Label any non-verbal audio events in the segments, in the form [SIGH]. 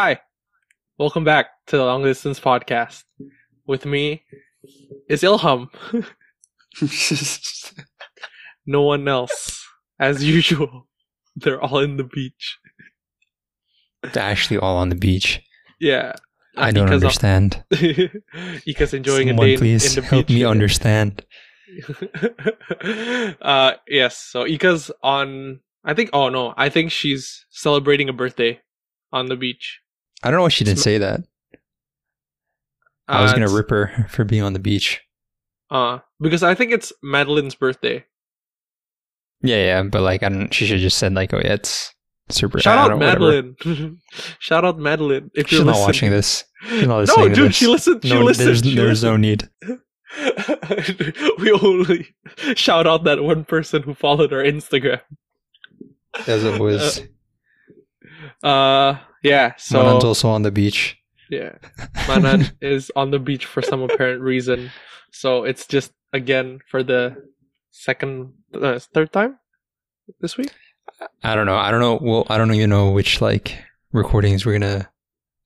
Hi, welcome back to the Long Distance Podcast. With me is Ilham. [LAUGHS] no one else, as usual. They're all in the beach. They're actually all on the beach. Yeah. I don't of- understand. [LAUGHS] Ika's enjoying Someone a day in- please in the help me understand. [LAUGHS] uh yes, so Ika's on I think oh no, I think she's celebrating a birthday on the beach. I don't know why she didn't say that. I was Uh, gonna rip her [LAUGHS] for being on the beach. Uh because I think it's Madeline's birthday. Yeah, yeah, but like I don't. She should have just said like, "Oh yeah, it's super." Shout out don't know, whatever. Madeline. [LAUGHS] Shout out Madeline if She's you're not listening. watching this. She's not [LAUGHS] No, listening to dude, she listened. She no, listened. there's she there's no need. we only shout out that one person who followed our Instagram. As it was. Uh, yeah. So Manan's also on the beach. Yeah. Manan [LAUGHS] is on the beach for some apparent reason. So it's just again for the second uh, third time this week. I don't know. I don't know. Well, I don't even know which like recordings we're gonna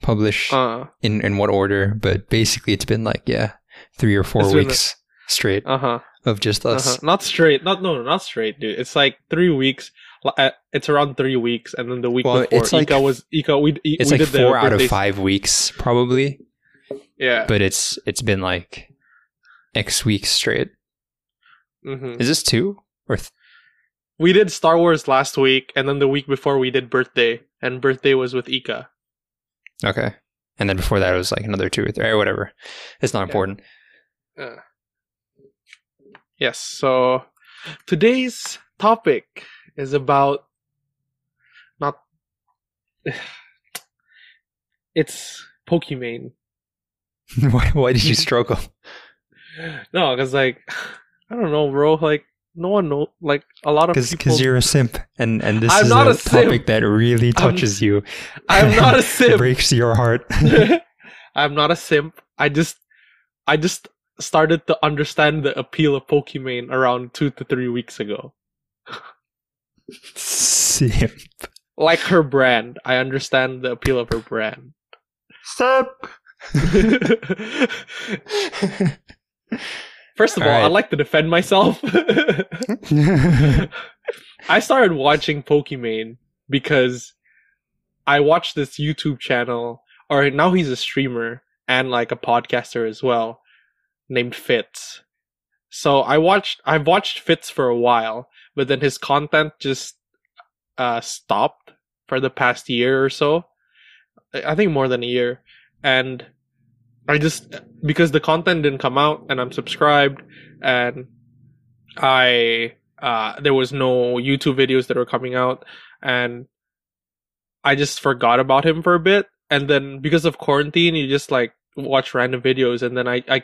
publish Uh in in what order. But basically, it's been like yeah, three or four It's a- weeks straight uh-huh. of just us. uh-huh. Not straight. Not no, no, not straight, dude. It's like 3 weeks. Uh, It's around 3 weeks and then the week Well, before it's like- Ika was Ika we we It's like did the four out of five weeks probably, Yeah. but it's it's been like X weeks straight. hmm Is this two or th- We did Star Wars last week and then the week before we did birthday and birthday was with Ika. okay? And then before that, it was like another two or three or whatever. It's not Yeah. important. Uh, yes, so today's topic is about not [SIGHS] it's Pokimane. [LAUGHS] why, why did you [LAUGHS] struggle? No, because like [SIGHS] I don't know, bro. Like no one know. Like a lot of Because people. you're a simp, and and this I'm is not a, a topic that really I'm- touches you. I'm not a [LAUGHS] simp. breaks your heart. I'm not a simp. I just, I just started to understand the appeal of Pokimane around two to three weeks ago. Simp. Like her brand, I understand the appeal of her brand. Stop. [LAUGHS] First of all, Alright. I'd like to defend myself. [LAUGHS] I started watching Pokimane because I watched this YouTube channel, or now he's a streamer and like a podcaster as well, named Fitz. So I watched, I've watched Fitz for a while, but then his content just uh, stopped for the past year or so. I think more than a year, and I just because the content didn't come out, and I'm subscribed, and I uh, there was no YouTube videos that were coming out, and I just forgot about him for a bit. And then because of quarantine, you just like watch random videos, and then I, I,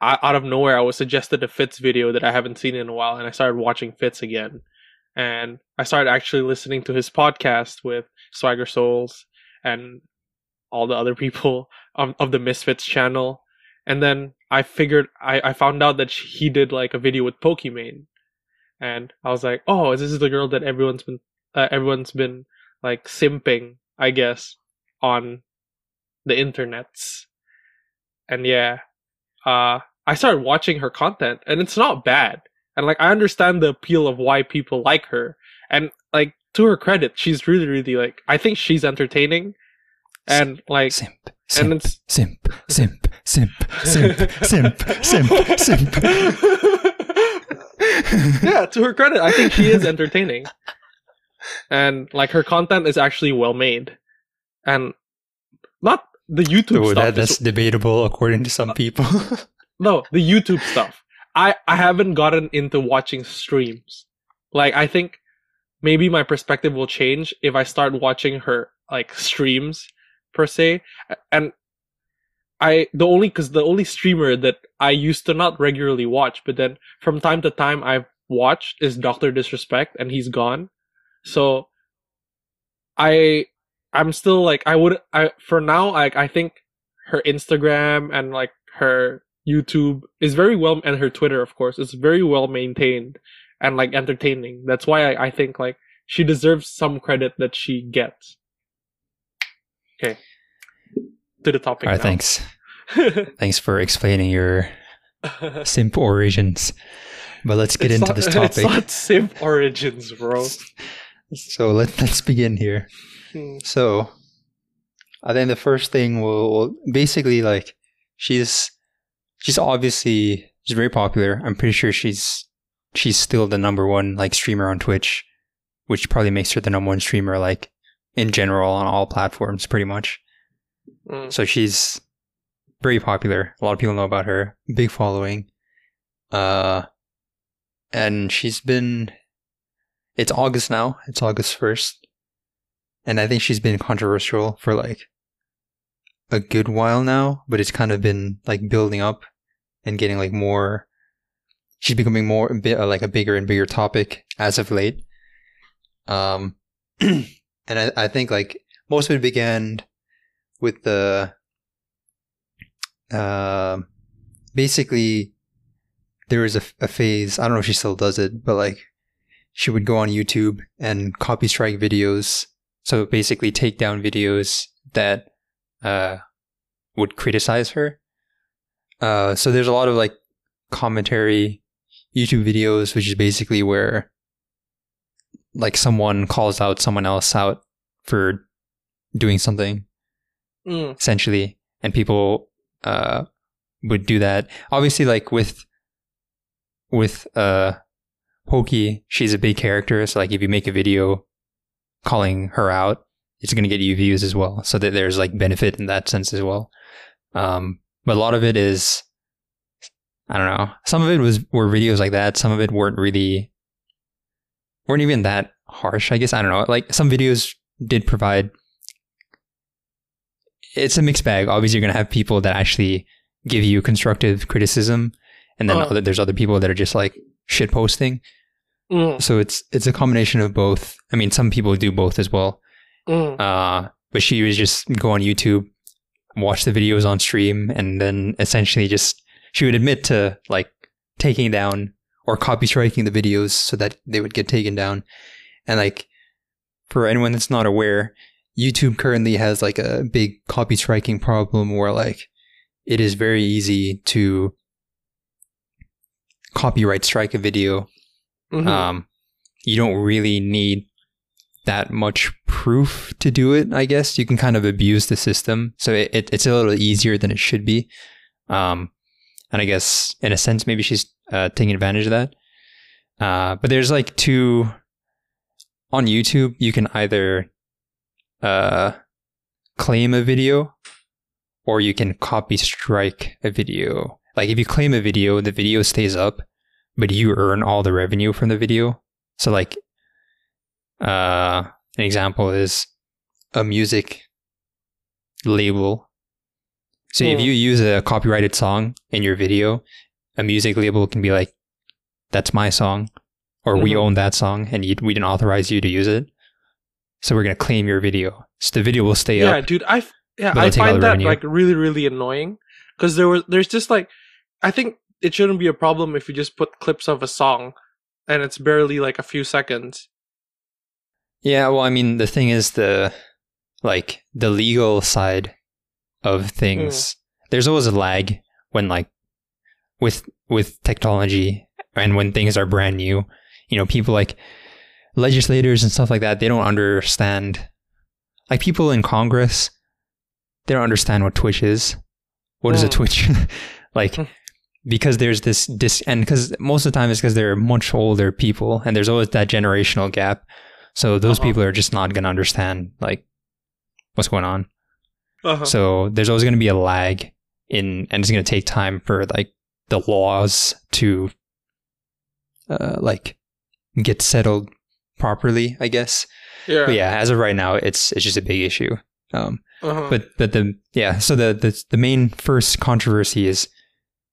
I out of nowhere, I was suggested a Fitz video that I haven't seen in a while, and I started watching Fitz again, and I started actually listening to his podcast with Swagger Souls and all the other [LAUGHS] people of, the Misfits channel, and then I figured I, I found out that he did like a video with Pokimane, and I was like, oh, this is the girl that everyone's been uh, everyone's been like simping, I guess, on the internets, and yeah, uh, I started watching her content, and it's not bad, and like I understand the appeal of why people like her, and like to her credit, she's really really like I think she's entertaining, and like simp. and it's Simp. Simp. Simp. Simp. Simp. Simp. Simp. [LAUGHS] [LAUGHS] yeah, to her credit, I think she is entertaining. And like her content is actually well made. And not the YouTube Oh, stuff. that, that's is- debatable according to some uh, people. [LAUGHS] no, the YouTube stuff. I I haven't gotten into watching streams. Like I think maybe my perspective will change if I start watching her like streams per se. And I the only because the only streamer that I used to not regularly watch, but then from time to time I've watched is Doctor Disrespect, and he's gone. So I I'm still like I would I for now like I think her Instagram and like her YouTube is very well and her Twitter of course is very well maintained and like entertaining. That's why I, I think like she deserves some credit that she gets. Okay. To the topic. All right, now. thanks. [LAUGHS] Thanks for explaining your simp origins. But let's get It's into not- this [LAUGHS] It's topic. not simp origins, bro. [LAUGHS] So let, let's begin here. Hmm. So, I think the first thing will, will basically like she's she's obviously she's very popular. I'm pretty sure she's she's still the number one like streamer on Twitch, which probably makes her the number one streamer like in general on all platforms, pretty much. Mm. So she's very popular. A lot of people know about her. Big following. Uh, and she's been. It's August now. It's August first, and I think she's been controversial for like a good while now. But it's kind of been like building up and getting like more. She's becoming more a bit uh, like a bigger and bigger topic as of late. Um, [CLEARS THROAT] and I, I think like most of it began with the uh, basically there was a, a phase i don't know if she still does it but like she would go on youtube and copy strike videos so basically take down videos that uh, would criticize her uh, so there's a lot of like commentary youtube videos which is basically where like someone calls out someone else out for doing something Mm. essentially and people uh would do that. Obviously like with with uh pokey she's a big character so like if you make a video calling her out it's going to get you views as well. So that there's like benefit in that sense as well. Um but a lot of it is i don't know some of it was were videos like that some of it weren't really weren't even that harsh i guess i don't know like some videos did provide it's a mixed bag. Obviously, you're going to have people that actually give you constructive criticism, and then Uh. other, there's other people that are just like shit posting. Mm. So it's it's a combination of both. I mean, some people do both as well. Mm. Uh, but she was just go on YouTube, watch the videos on stream, and then essentially just she would admit to like taking down or copy striking the videos so that they would get taken down. And like for anyone that's not aware, YouTube currently has like a big copy striking problem where like it is very easy to copyright strike a video Mhm. um, you don't really need that much proof to do it. I guess you can kind of abuse the system, so it, it, it's a little easier than it should be. Um, and I guess in a sense, maybe she's uh, taking advantage of that. Uh, but there's like two on YouTube. You can either uh, claim a video, or you can copy strike a video. Like if you claim a video, the video stays up, but you earn all the revenue from the video. So like uh an example is a music label. So if Hmm. you use a copyrighted song in your video, a music label can be like that's my song or we Mhm. own that song and you, we didn't authorize you to use it. So we're going to claim your video. So the video will stay yeah, up. Yeah, dude. I yeah, I they'll take all find that revenue. like really really annoying because there was there's just like I think it shouldn't be a problem if you just put clips of a song and it's barely like a few seconds. Yeah, well, I mean, the thing is the like the legal side of things. There's always a lag when like with with technology and when things are brand new. You know, people like legislators and stuff like that. They don't understand. Like people in Congress, they don't understand what Twitch is. What is a Mm. Twitch? [LAUGHS] like because there's this dis and because most of the time it's because they're much older people and there's always that generational gap so those Uh-huh. people are just not going to understand like what's going on Uh-huh. so there's always going to be a lag in and it's going to take time for like the laws to uh, like get settled properly i guess yeah. but yeah as of right now it's it's just a big issue um Uh-huh. but but the yeah so the, the the main first controversy is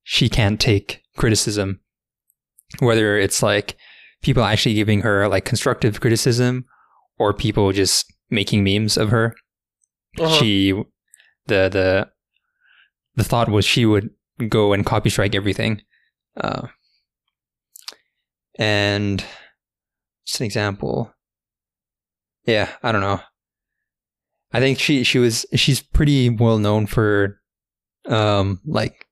she can't take criticism whether it's like people actually giving her like constructive criticism or people just making memes of her Uh-huh. she the the the thought was she would go and copy strike everything uh and just an example yeah i don't know I think she she was she's pretty well known for um like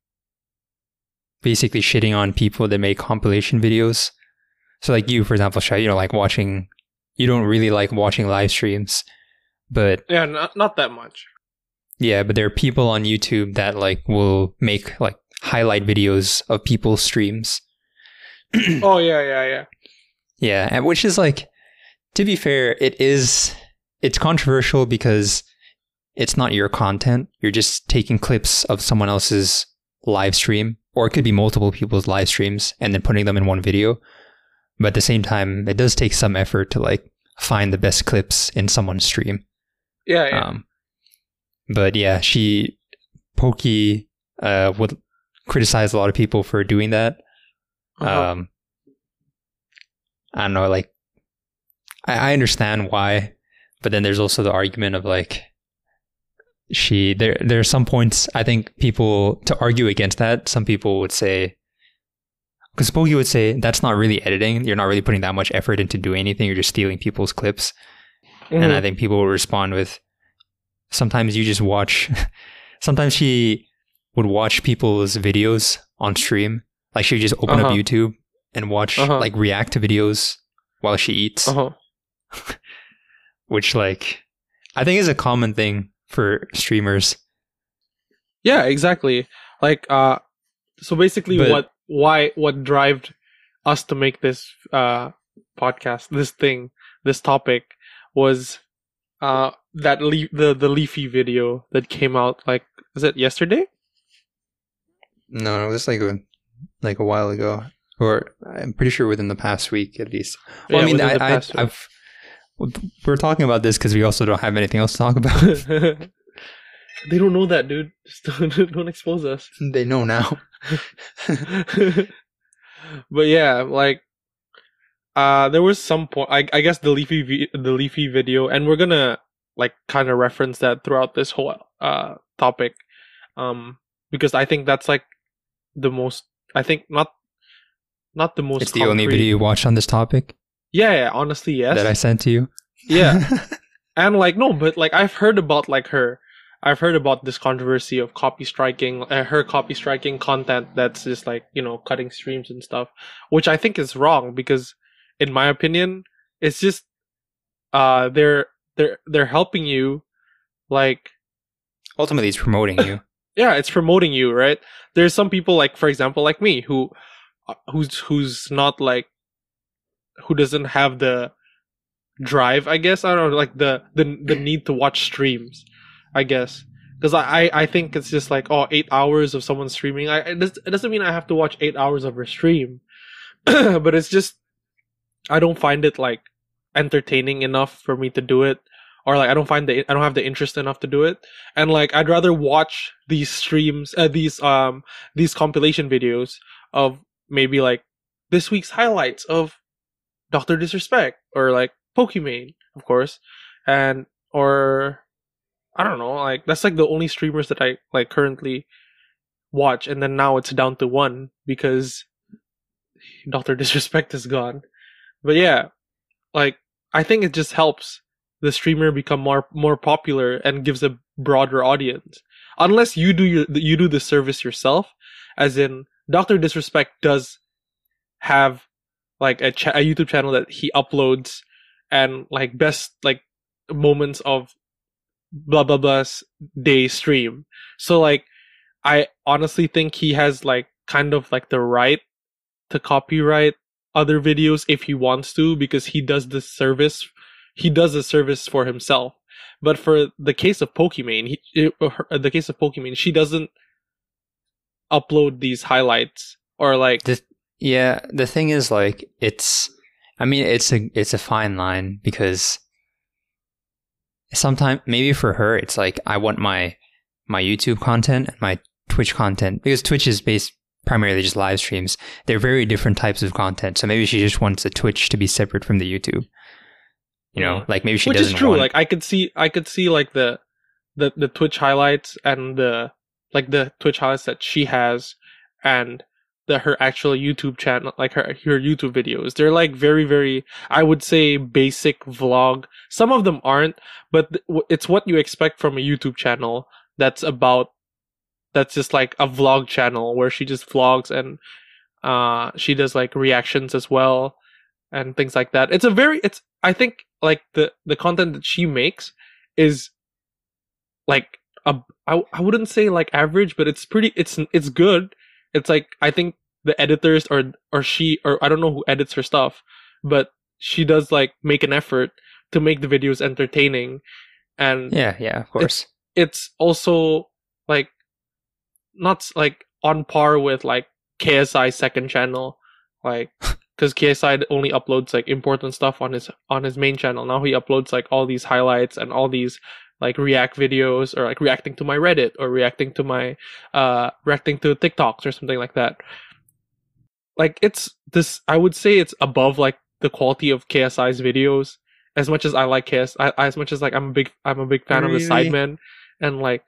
basically shitting on people that make compilation videos. So like you, for example, Shai, you know, like watching you don't really like watching live streams. But Yeah, not not that much. yeah, but there are people on YouTube that like will make like highlight videos of people's streams. [CLEARS THROAT] Oh yeah, yeah, yeah. Yeah, and which is like to be fair, it is it's controversial because it's not your content. You're just taking clips of someone else's live stream or it could be multiple people's live streams and then putting them in one video. But at the same time, it does take some effort to like find the best clips in someone's stream. Yeah, yeah. Um, but yeah, she Pokey uh, would criticize a lot of people for doing that. Uh-huh. Um, I don't know, like I, I understand why, but then there's also the argument of like she there there are some points I think people to argue against that. Some people would say because Pokey would say that's not really editing. You're not really putting that much effort into doing anything. You're just stealing people's clips. And Mhm. I think people will respond with sometimes you just watch [LAUGHS] sometimes she would watch people's videos on stream. Like she would just open up Uh-huh. YouTube and watch Uh-huh. like react to videos while she eats, uh-huh. [LAUGHS] which like I think is a common thing for streamers. Yeah, exactly. Like uh so basically But- what why what drove us to make this uh podcast, this thing, this topic was uh that le- the the leafy video that came out like is it yesterday? No, no, it was like a like a while ago, or I'm pretty sure within the past week at least. Well, I mean, I, I I've we're talking about this because we also don't have anything else to talk about. [LAUGHS] [LAUGHS] they don't know that, dude. Just [LAUGHS] don't, don't expose us. they know now. [LAUGHS] but yeah, like uh there was some point I, I guess the leafy vi- the leafy video and we're gonna like kind of reference that throughout this whole uh topic um because I think that's like the most I think not not the most It's the only video you watched on this topic? Yeah, yeah honestly yes. That I sent to you. yeah. [LAUGHS] And like no but like i've heard about like her i've heard about this controversy of copy striking uh, her copy striking content that's just like you know cutting streams and stuff which i think is wrong because in my opinion it's just uh they're they're they're helping you like [LAUGHS] Ultimately, it's promoting you. [LAUGHS] yeah it's promoting you right? There's some people like for example like me who uh, who's who's not like who doesn't have the drive i guess. I don't know like the the, the need to watch streams i guess. Because I, I think it's just like oh eight hours of someone streaming. I it, does, it doesn't mean i have to watch eight hours of her stream [CLEARS THROAT] but it's just i don't find it like entertaining enough for me to do it. Or like i don't find the i don't have the interest enough to do it. And like i'd rather watch these streams uh, these um these compilation videos of maybe like this week's highlights of Doctor Disrespect or like Pokimane, of course, and or I don't know, like that's like the only streamers that I like currently watch, and then now it's down to one because Doctor [LAUGHS] Disrespect is gone. But yeah, like I think it just helps the streamer become more more popular and gives a broader audience. Unless you do your, you do the service yourself, as in Doctor Disrespect does have like a, cha- a YouTube channel that he uploads and like best like moments of blah blah blah's day stream. So like I honestly think he has like kind of like the right to copyright other videos if he wants to because he does the service he does a service for himself. But for the case of Pokimane, he, it, uh, her, the case of Pokimane, she doesn't upload these highlights or like The, yeah, the thing is, like, it's. I mean, it's a it's a fine line because sometimes maybe for her it's like I want my my YouTube content and my Twitch content because Twitch is based primarily just live streams. They're very different types of content, so maybe she just wants the Twitch to be separate from the YouTube. You know, like maybe she which doesn't is true want. like i could see i could see like the the the twitch highlights and the like the twitch highlights that she has and the her actual YouTube channel, like her her YouTube videos. They're like very very I would say basic vlog. Some of them aren't, but it's what you expect from a YouTube channel that's about that's just like a vlog channel where she just vlogs and uh she does like reactions as well and things like that. It's a very it's I think like the the content that she makes is like a I, I wouldn't say like average, but it's pretty it's it's good. It's like I think the editors or or she or I don't know who edits her stuff, but she does like make an effort to make the videos entertaining and Yeah, yeah, of course. it's also like not like on par with like KSI second channel, like [LAUGHS] because KSI only uploads like important stuff on his on his main channel. Now he uploads like all these highlights and all these like react videos or like reacting to my Reddit or reacting to my uh reacting to TikToks or something like that. Like it's this, I would say it's above like the quality of KSI's videos. As much as I like KS, I, as much as like I'm a big, I'm a big fan of the Really? Sidemen and like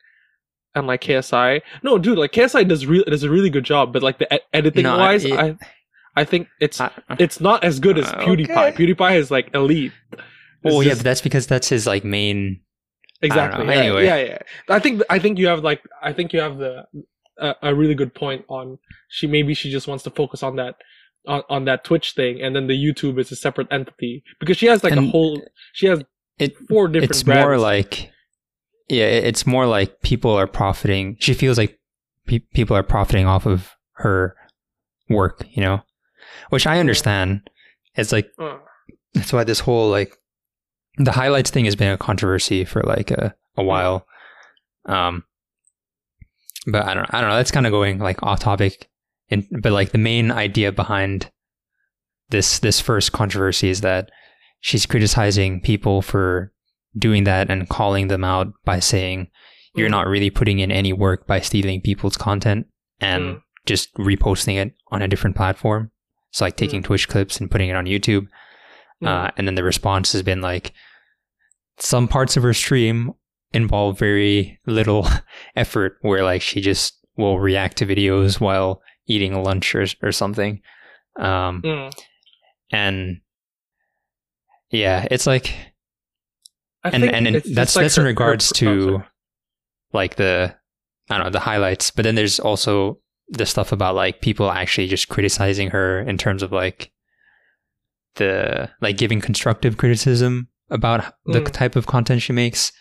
and like KSI. No, dude, like KSI does really does a really good job, but like the e- editing No, wise, it- I I think it's I- it's not as good as Uh, PewDiePie. okay. PewDiePie is like elite. It's well, yeah, but that's because that's his like main. Exactly. Yeah, Anyway. yeah, yeah. I think I think you have like I think you have the a, a really good point on she maybe she just wants to focus on that on, on that Twitch thing, and then the YouTube is a separate entity because she has like a whole she has It four different. it's brands. more like, yeah, it's more like people are profiting. She feels like pe- people are profiting off of her work, you know, which I understand. It's like Uh, that's why this whole like the highlights thing has been a controversy for like a, a while. Um, but I don't I don't know. That's kind of going like off topic. But like the main idea behind this this first controversy is that she's criticizing people for doing that and calling them out by saying you're Mm. not really putting in any work by stealing people's content and Mm. just reposting it on a different platform. So like taking Twitch clips and putting it on YouTube. mm, Uh, and then the response has been like, some parts of her stream involve very little [LAUGHS] effort, where like she just will react to videos while eating lunch or, or something. Um, mm. and yeah, it's like, I and and, and it's just that's like that's in her- her- regards to like the I don't know the highlights, but then there's also the stuff about like people actually just criticizing her in terms of like the like giving constructive criticism about the Mm. type of content she makes.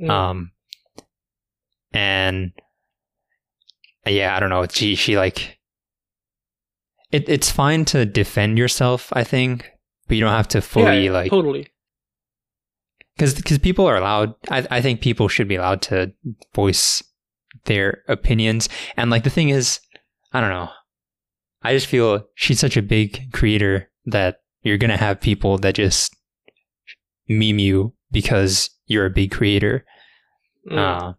Mm. Um, and yeah, I don't know. She she like it. It's fine to defend yourself, I think, but you don't have to fully yeah, like totally. because because people are allowed. I I think people should be allowed to voice their opinions. And like the thing is, I don't know. I just feel she's such a big creator that you're gonna have people that just meme you because you're a big creator. Mm. Uh,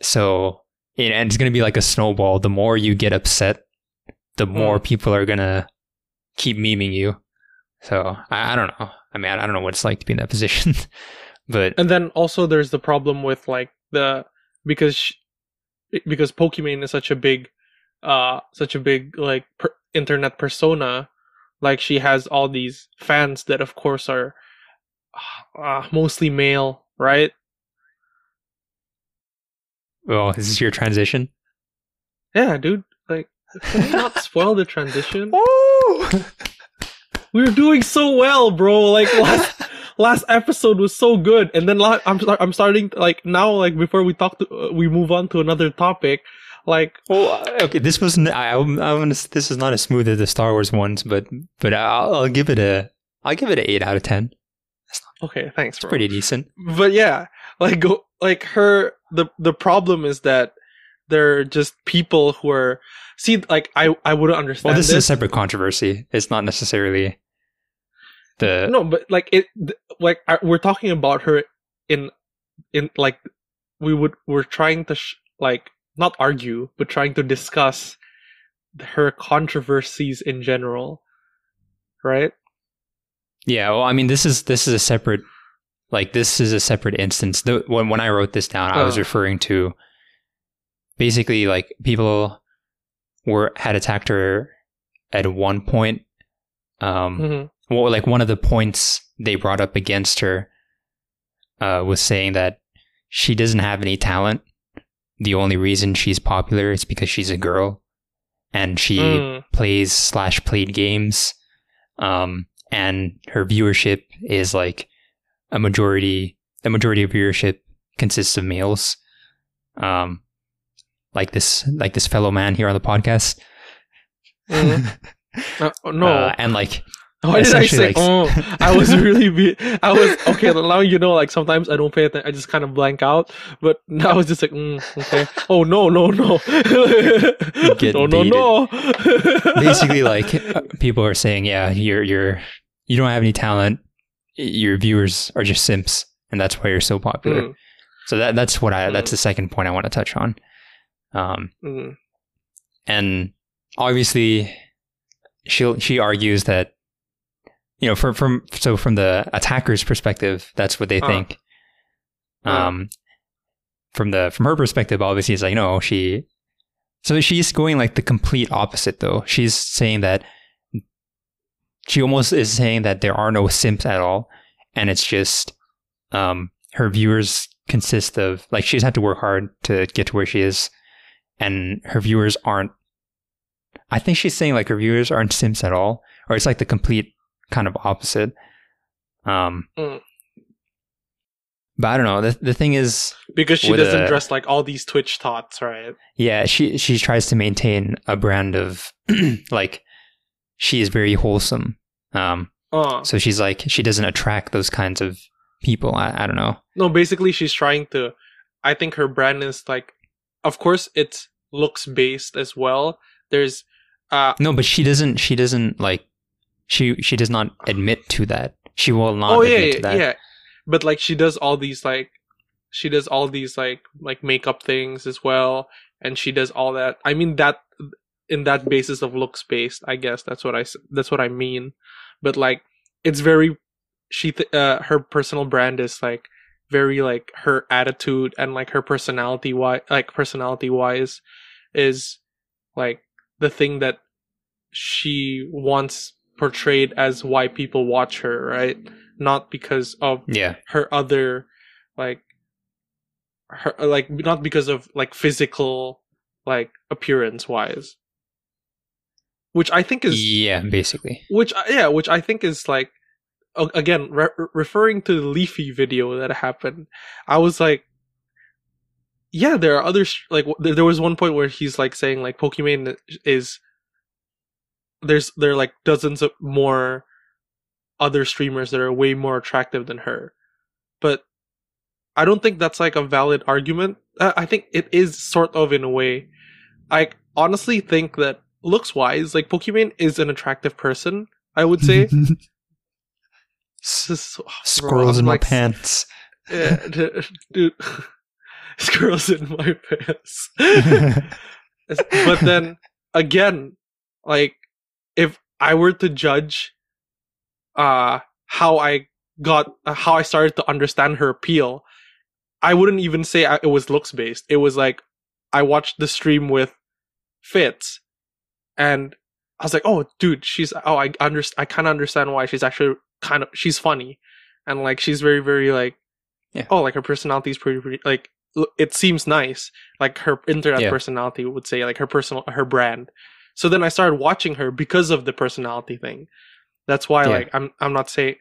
so and and it's gonna be like a snowball. The more you get upset, the more people are gonna keep memeing you. So I, I don't know. I mean, I, I don't know what it's like to be in that [LAUGHS] position, but and then also there's the problem with like the because sh- because Pokimane is such a big uh such a big like per- internet persona like she has all these fans that of course are uh, mostly male right? Well, this is your transition. yeah dude like can we not spoil the transition? [LAUGHS] Oh, we're doing so well bro. Like [LAUGHS] last last episode was so good. And then la- i'm i'm starting like now like before we talk to uh, we move on to another topic like well, okay. This wasn't. I, I'm. I'm gonna, this is not as smooth as the Star Wars ones, but but I'll, I'll give it a. I'll give it an eight out of ten. okay thanks It's pretty decent. but yeah like go like her the the problem is that they're just people who are see like i i wouldn't understand Well, this is a separate controversy. It's not necessarily the. no but like it th- like I, we're talking about her in in like we would we're trying to sh- like not argue but trying to discuss her controversies in general right Yeah, well, I mean, this is this is a separate, like this is a separate instance. The, when when I wrote this down, I was Uh. referring to basically like people were had attacked her at one point. Um, Mhm. well, like one of the points they brought up against her uh, was saying that she doesn't have any talent. The only reason she's popular is because she's a girl, and she Mm. plays slash played games, um, and her viewership is like a majority. The majority of viewership consists of males, um, like this like this fellow man here on the podcast. Mhm. [LAUGHS] Uh, no. Uh, and like Why did I say? like- oh, I was [LAUGHS] really. Be- I was okay. Now you know. Like sometimes I don't pay attention. I just kind of blank out. But [LAUGHS] now I was just like, mm, okay. Oh no, no, no. [LAUGHS] No, no, no. basically like people are saying yeah you're you're you don't have any talent your viewers are just simps and that's why you're so popular Mm, so that that's what i Mm. that's the second point i want to touch on um mm, and obviously she she argues that you know from from so from the attacker's perspective that's what they Uh. think Uh. um from the from her perspective obviously it's like no she so she's going like the complete opposite though she's saying that she almost is saying that there are no simps at all and it's just um her viewers consist of like she's had to work hard to get to where she is and her viewers aren't I think she's saying like her viewers aren't simps at all, or it's like the complete kind of opposite. Um, Mm. but I don't know. The the thing is, because she doesn't a- dress like all these Twitch thoughts, right? yeah, she she tries to maintain a brand of [CLEARS THROAT] like she is very wholesome. Um, Uh, so she's like she doesn't attract those kinds of people. I, I don't know. no, basically she's trying to. I think her brand is like, of course, it's looks based as well. There's, uh, No, but she doesn't. She doesn't like. She she does not admit to that. She will not oh admit yeah, to yeah, that. yeah, but like she does all these like, she does all these like like makeup things as well, and she does all that. I mean that in that basis of looks based. I guess that's what I that's what I mean. But like, it's very she th- uh her personal brand is like very like her attitude and like her personality wise like personality wise is like the thing that she wants portrayed as why people watch her right not because of Yeah. her other like her like not because of like physical like appearance wise which i think is Yeah. Basically. which uh, yeah which i think is like again re- referring to the leafy video that happened i was like yeah there are others like there was one point where he's like saying like Pokimane is there's there are like dozens of more other streamers that are way more attractive than her. But i don't think that's like a valid argument. I think it is sort of in a way. I honestly think that looks wise like Pokimane is an attractive person i would say. It's just- bro, Squirrels in my pants. yeah, dude. Squirrels [LAUGHS] in my pants. [LAUGHS] But then again like if i were to judge uh how i got uh, how i started to understand her appeal i wouldn't even say I, it was looks based it was like i watched the stream with fitz and i was like oh dude she's oh i understand i kind of understand why she's actually kind of she's funny and like she's very very like Yeah. oh like her personality is pretty, pretty like it seems nice like her internet Yeah. personality would say like her personal her brand so then i started watching her because of the personality thing that's why Yeah. like i'm i'm not saying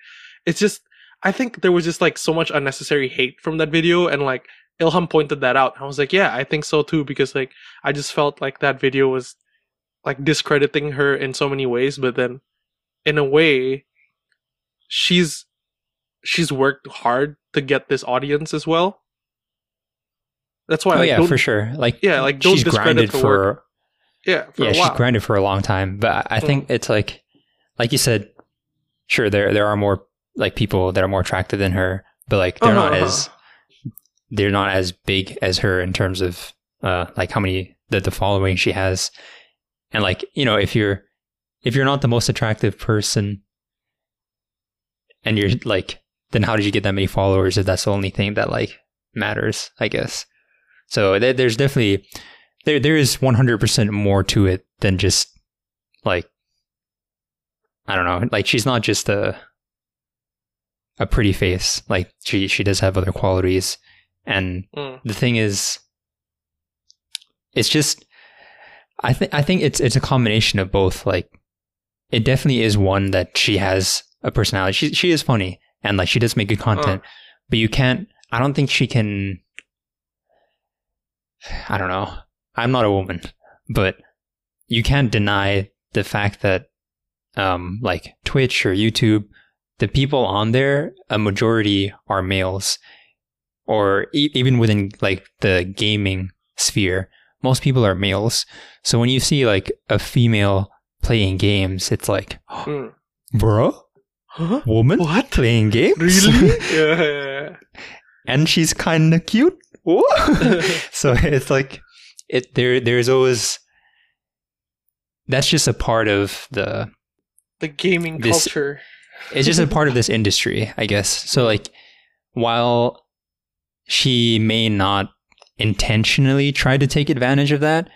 it's just i think there was just like so much unnecessary hate from that video and like ilham pointed that out i was like yeah i think so too because like i just felt like that video was like discrediting her in so many ways but then in a way she's she's worked hard to get this audience as well that's why oh like, yeah, for sure. Like Yeah, like, she's grinded her for work. Yeah for yeah, a she's while. Mm. grinded for a long time. But I think it's like like you said, sure there there are more like people that are more attractive than her, but like they're not Uh-huh, as they're not as big as her in terms of uh like how many the, the following she has. And like, you know, if you're if you're not the most attractive person and you're like then how did you get that many followers if that's the only thing that like matters, I guess. So there, there's definitely there there is 100% more to it than just like I don't know, like she's not just a a pretty face. Like she she does have other qualities. And Mm. the thing is it's just I think I think it's it's a combination of both. Like it definitely is one that she has a personality. She she is funny and like she does make good content. But you can't I don't think she can I don't know. I'm not a woman, but you can't deny the fact that um like Twitch or YouTube, the people on there, a majority are males. Or e- even within like the gaming sphere, most people are males. So when you see like a female playing games, it's like, [GASPS] Mm. bruh, Huh? woman What? playing games? Really? [LAUGHS] yeah, yeah, and she's kind of cute. [LAUGHS] [LAUGHS] So it's like it there there's always that's just a part of the the gaming This- culture. it's just a part of [LAUGHS] this industry i guess so like while she may not intentionally try to take advantage of that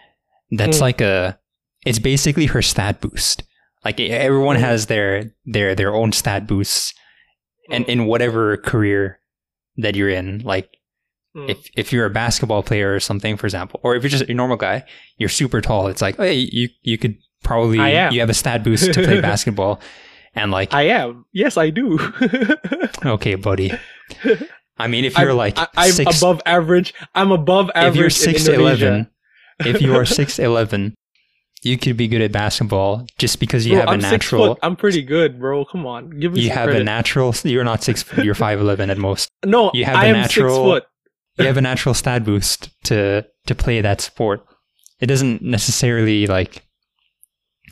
that's Mm. like a it's basically her stat boost like everyone Mm. has their their their own stat boosts and Mm, in whatever career that you're in like mm. if if you're a basketball player or something, for example, or if you're just a normal guy, you're super tall. It's like, yeah, you you could probably you have a stat boost to play [LAUGHS] basketball, and like, I am. Yes, I do. [LAUGHS] okay, buddy. I mean, if you're I'm, like I, I'm six, above average. I'm above average. if you're six eleven, if you are six [LAUGHS] eleven, you could be good at basketball just because you Bro, have a I'm six natural. I'm pretty good, bro. Come on, give me You have a natural. You're not six. You're five eleven at most. no, you have I a am six foot. You have a natural stat boost to to play that sport. It doesn't necessarily like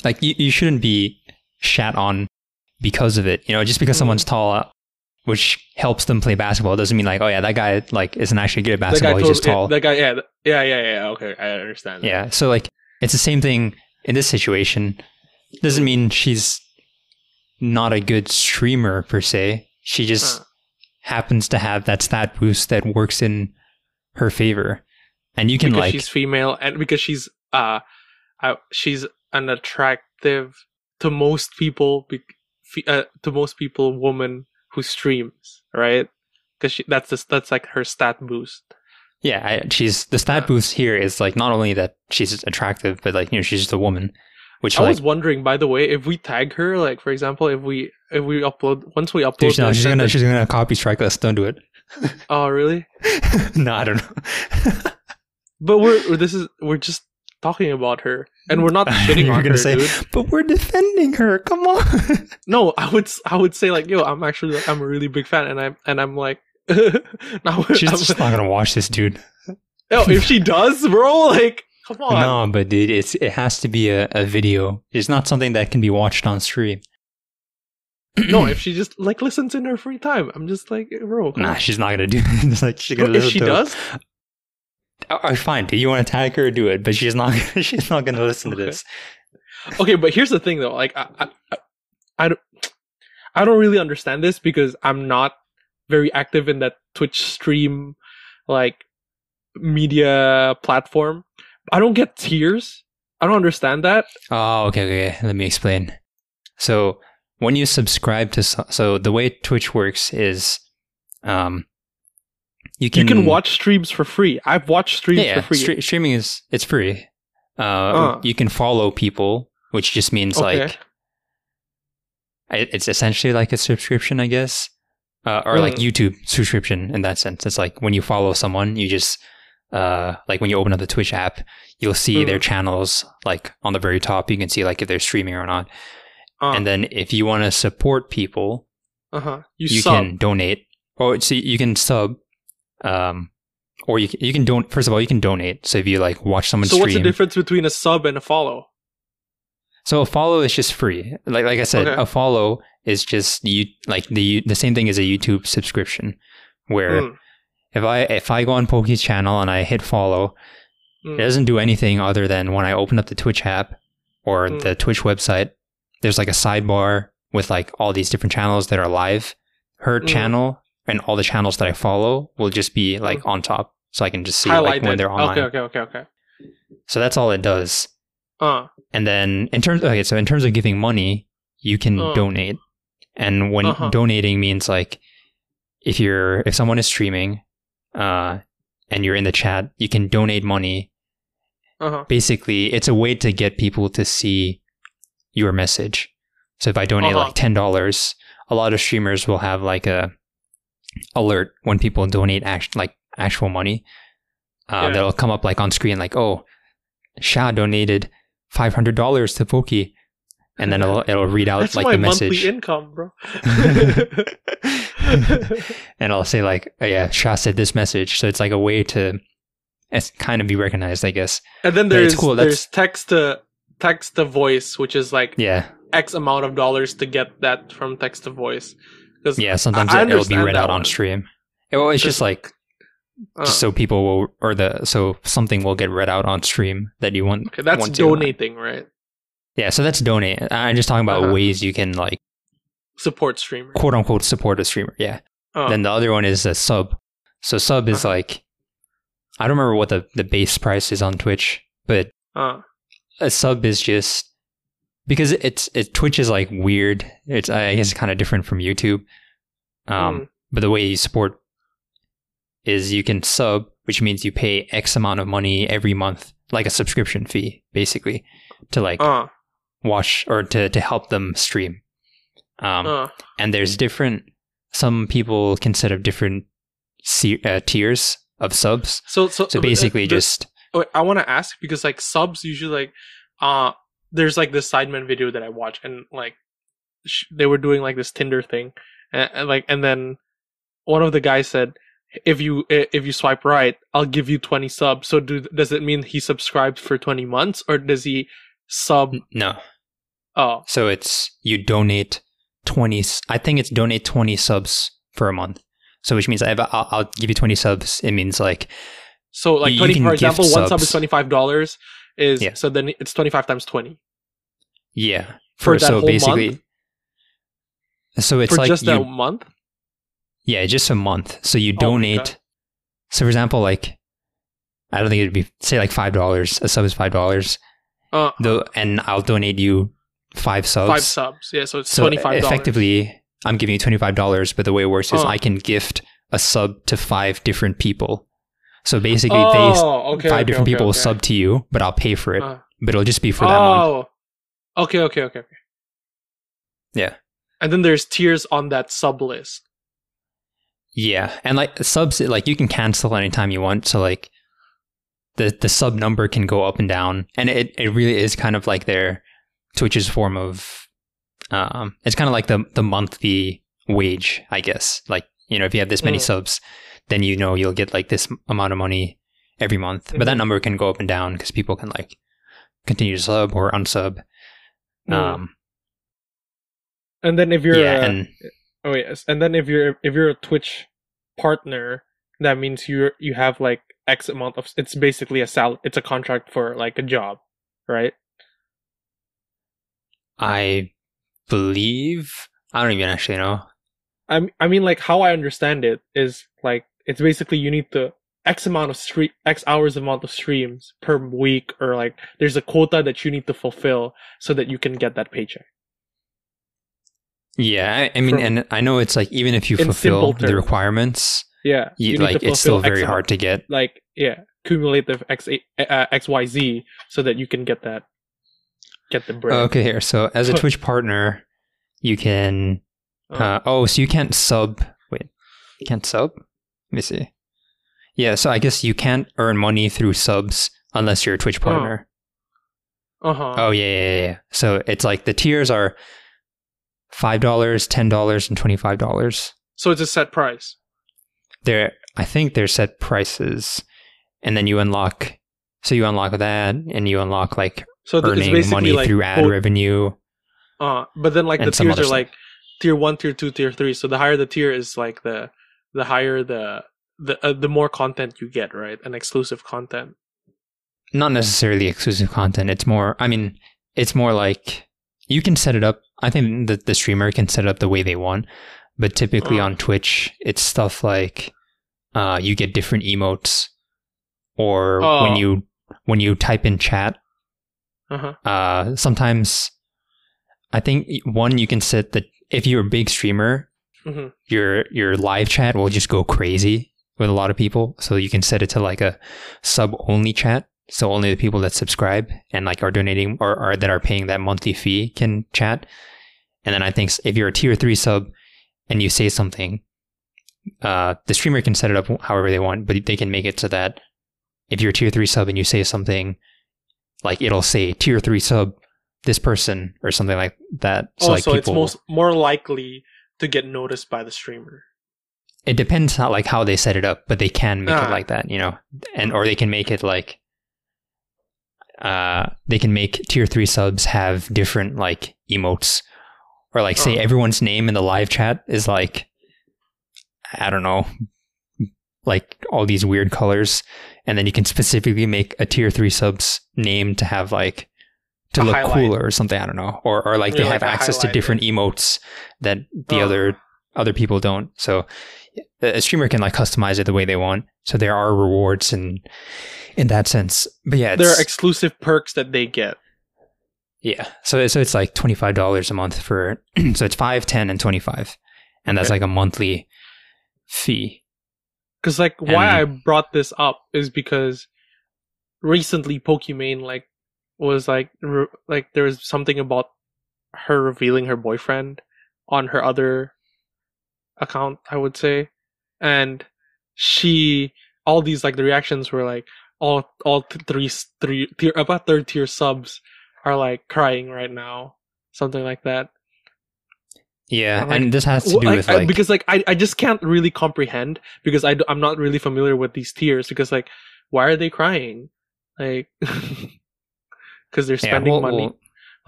like you, you shouldn't be shat on because of it. You know, just because Mhm. someone's tall, which helps them play basketball, doesn't mean like, oh yeah, that guy like isn't actually good at basketball. He's just tall. That guy, yeah, yeah, yeah, yeah. Okay, I understand. that. yeah. So like, it's the same thing in this situation. Doesn't mean she's not a good streamer per se. She just Uh, happens to have that stat boost that works in her favor. And you can because like she's female and because she's uh, uh she's an attractive to most people be, uh, to most people woman who streams right? Because that's the, that's like her stat boost. Yeah, I, she's the stat boost here is like not only that she's attractive, but like you know she's just a woman, which I like was wondering by the way if we tag her like for example if we if we upload once we upload dude, no, she's gonna she's gonna copy strike us. Don't do it. [LAUGHS] oh really [LAUGHS] no, I don't know. [LAUGHS] but we're this is we're just talking about her and we're not shitting on her say, dude but we're defending her. Come on. no i would I would say like yo i'm actually i'm a really big fan and i'm and i'm like now she's I'm- just not gonna watch this, dude. Yo, if she does, bro, like, come on. No, but dude, it's it has to be a, a video. It's not something that can be watched on stream. [CLEARS THROAT] No, if [CLEARS THROAT] she just like listens in her free time, I'm just like, bro. Nah, on. she's not gonna do. [LAUGHS] it. Like she's gonna if she to does, right, fine. Do you want to tag her? Or do it. But she's not. [LAUGHS] She's not gonna listen to this. okay. But here's the thing, though. Like, I, I, I, I don't, I don't really understand this because I'm not very active in that Twitch stream, like, media platform. I don't get tiers. I don't understand that. Oh, okay, okay. Let me explain. So when you subscribe to so, the way Twitch works is, um, you can you can watch streams for free. I've watched streams yeah, yeah, for free. stre- streaming is it's free. Uh, Uh. you can follow people, which just means Okay. like it's essentially like a subscription, I guess, uh, or like Mm. YouTube subscription in that sense. It's like when you follow someone, you just uh, like when you open up the Twitch app, you'll see Mm. their channels like on the very top. You can see like if they're streaming or not. uh, And then if you want to support people, uh-huh. you, you can donate, or see you can sub, um, or you can, you can don't. First of all, you can donate. So if you like watch someone So stream, what's the difference between a sub and a follow? So a follow is just free. Like like I said, Okay. a follow is just you like the the same thing as a YouTube subscription, where Mm, if I if I go on Pokey's channel and I hit follow, mm. it doesn't do anything other than when I open up the Twitch app or Mm. the Twitch website, there's like a sidebar with like all these different channels that are live. Her Mm. channel and all the channels that I follow will just be like on top, so I can just see like when they're online. Okay, okay, okay, okay. So that's all it does. Uh, And then in terms okay, so in terms of giving money, you can Uh. donate. And when Uh-huh. donating means like if you're if someone is streaming uh and you're in the chat, you can donate money. uh-huh. Basically, it's a way to get people to see your message. So if I donate Uh-huh. like $10, a lot of streamers will have like a alert when people donate act- like actual money. Uh, Yeah. That'll come up like on screen, like, oh, Sha donated five hundred dollars to Poki, and then it'll it'll read out That's like my the monthly income, bro. [LAUGHS] [LAUGHS] [LAUGHS] [LAUGHS] and I'll say like, oh, yeah, Sha said this message, so it's like a way to it's kind of be recognized, I guess. and then there's cool, there's text to text to voice, which is like Yeah, X amount of dollars to get that from text to voice. yeah. Sometimes I it, will be read out on stream. It- well, it's just Just- like uh, just so people will or the so something will get read out on stream that you want. okay, that's donating, right? Yeah, so that's donate. I'm just talking about Uh-huh. ways you can like Support streamer. quote unquote support a streamer. Yeah. Uh, Then the other one is a sub. So sub is Uh-huh. like I don't remember what the, the base price is on Twitch, but uh, a sub is just because it's it Twitch is like weird. It's I guess kind of different from YouTube. Um, mm, but the way you support is you can sub, which means you pay X amount of money every month, like a subscription fee, basically, to like uh, watch or to to help them stream. Um, uh, and there's different. Some people can set up different se- uh, tiers of subs. so so So uh, basically, the- just Wait, I want to ask because like subs usually like uh there's like this Sidemen video that I watch and like sh- they were doing like this Tinder thing and, and like and then one of the guys said if you if you swipe right I'll give you 20 subs so do does it mean he subscribed for 20 months or does he sub no. oh So it's you donate twenty. s- I think it's donate twenty subs for a month. So which means I- I'll, I'll give you twenty subs. It means like so like 20 for example one sub is 25 dollars is Yeah. so then it's 25 times 20 yeah For that so whole basically. month? So it's for like just you, that month yeah, just a month. So you Oh donate. God. so for example, like I don't think it'd be say like five dollars. A sub is five dollars. uh Though, and I'll donate you five subs. five subs yeah so it's So 25 dollars effectively, I'm giving you twenty five dollars. But the way it works is Oh. I can gift a sub to five different people. So basically, oh, okay, five okay, different okay, people will sub to you, but I'll pay for it. Uh, but it'll just be for that month. oh, okay, okay, okay, okay. Yeah. And then there's tiers on that sub list. Yeah, and like subs, like you can cancel anytime you want. So like the the sub number can go up and down, and it it really is kind of like their Twitch's form of um, it's kind of like the the monthly wage, I guess. Like you know, if you have this many Mm. subs, then you know you'll get like this amount of money every month. But that Mhm. number can go up and down because people can like continue to sub or unsub. Mm. Um, And then if you're yeah, a, and oh yes, and then if you're if you're a Twitch partner, that means you you have like X amount of. It's basically a sal. It's a contract for like a job, right? I believe I don't even actually know. I I mean like how I understand it is like it's basically you need to X amount of stream X hours amount of streams per week or like there's a quota that you need to fulfill so that you can get that paycheck. Yeah, I, I mean, From- and I know it's like even if you fulfill the requirements, Yeah, you, need like it's still very X hard to get. like yeah cumulative X uh, X Y Z so that you can get that get the bread. Oh, okay, here. So as a Twitch partner, you can. Uh, Uh, oh, so you can't sub. Wait, you can't sub. Let me see. Yeah, so I guess you can't earn money through subs unless you're a Twitch partner. uh huh. Oh yeah, yeah, yeah. So it's like the tiers are five dollars, ten dollars, and twenty five dollars. So it's a set price. They're I think they're set prices, and then you unlock. So you unlock that, and you unlock like So earning basically money like through ad quote- revenue. Uh, but then like the tiers are like tier one, tier two, tier three. So the higher the tier is, like the the higher the the uh, the more content you get, right? And exclusive content. Not necessarily exclusive content. It's more. I mean, it's more like you can set it up. I think that the streamer can set it up the way they want, but typically Uh. on Twitch, it's stuff like uh, you get different emotes, or when Oh. you when you type in chat, Uh-huh. uh, sometimes I think one you can set that if you're a big streamer, Mhm. your your live chat will just go crazy with a lot of people. So you can set it to like a sub only chat. So only the people that subscribe and like are donating or, or that are paying that monthly fee can chat. And then I think if you're a tier three sub and you say something, uh, the streamer can set it up however they want, but they can make it so that if you're a tier three sub and you say something, like it'll say tier three sub this person or something like that. So, oh, like so it's most more likely to get noticed by the streamer. it depends how like how they set it up, but they can make Ah. it like that, you know, and or they can make it like uh they can make tier three subs have different like emotes or like say Oh. everyone's name in the live chat is like I don't know like all these weird colors and then you can specifically make a tier three subs name to have like to A look highlight. cooler or something I don't know or or like Yeah, they have like access to different emotes that the Oh. other other people don't so a streamer can like customize it the way they want. So there are rewards in in that sense. But yeah, There are exclusive perks that they get. yeah. So so it's like twenty five dollars a month for [CLEARS THROAT] so it's five, ten, and twenty five, and that's Okay. like a monthly fee. Because like why I brought this up is because recently Pokimane like was like re- like there was something about her revealing her boyfriend on her other account, I would say, and she all these like the reactions were like all all th- three three tier about third tier subs are like crying right now, something like that. Yeah, I'm like, and this has to do Well, I- with I- like because like I, I just can't really comprehend because I I'm not really familiar with these tiers because like why are they crying? Like [LAUGHS] because they're yeah, spending well- money. well-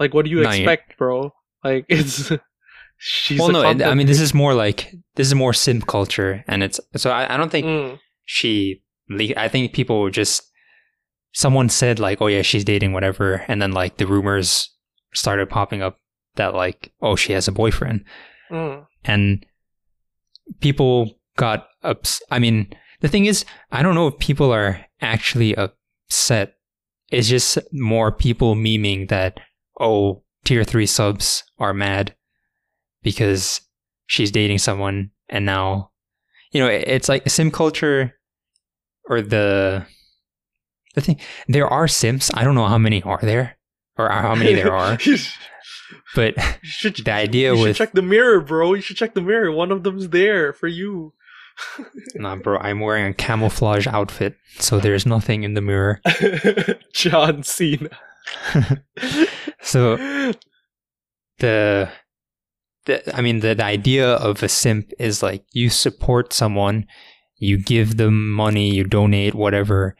like what do you expect bro? Like [LAUGHS] it's she's well, no, I mean this is more like this is more simp culture, and it's so I, I don't think Mm, she. I think people just someone said like, oh yeah, she's dating whatever, and then like the rumors started popping up that like, oh, she has a boyfriend, mm. and people got ups. I mean, the thing is, I don't know if people are actually upset. It's just more people memeing that oh, tier three subs are mad because she's dating someone, and now, you know, it's like sim culture or the the thing. There are sims. I don't know how many are there or how many there [LAUGHS] are, but should the idea you should check the mirror bro you should check the mirror one of them's there for you [LAUGHS] Nah, bro, I'm wearing a camouflage outfit, so there's nothing in the mirror. [LAUGHS] John Cena [LAUGHS] So the the I mean the, the idea of a simp is like you support someone, you give them money, you donate whatever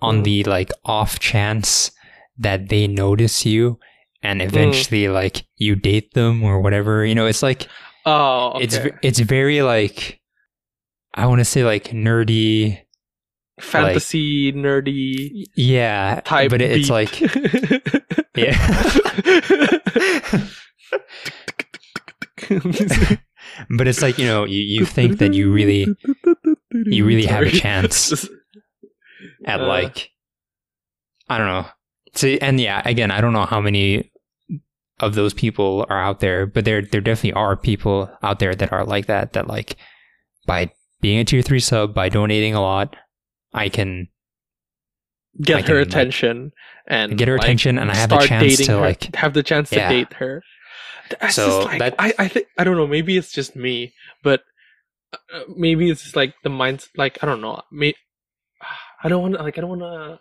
on Mm. the like off chance that they notice you and eventually like you date them or whatever. You know, it's like oh okay. it's it's very like I want to say like nerdy fantasy nerdy yeah type but it- it's like [LAUGHS] yeah [LAUGHS] but it's like you know you, you think that you really you really have a chance [LAUGHS] at Uh. like i don't know so and yeah again i don't know how many of those people are out there but there there definitely are people out there that are like that that like by being a tier 3 sub by donating a lot i can get I her can, like, attention and get her like, attention and i have start chance to her, like have the chance to Yeah. date her. That's So like that- I, I think I don't know. Maybe it's just me, but uh, maybe it's just like the minds. Like I don't know. May, [SIGHS] I don't want to like I don't want to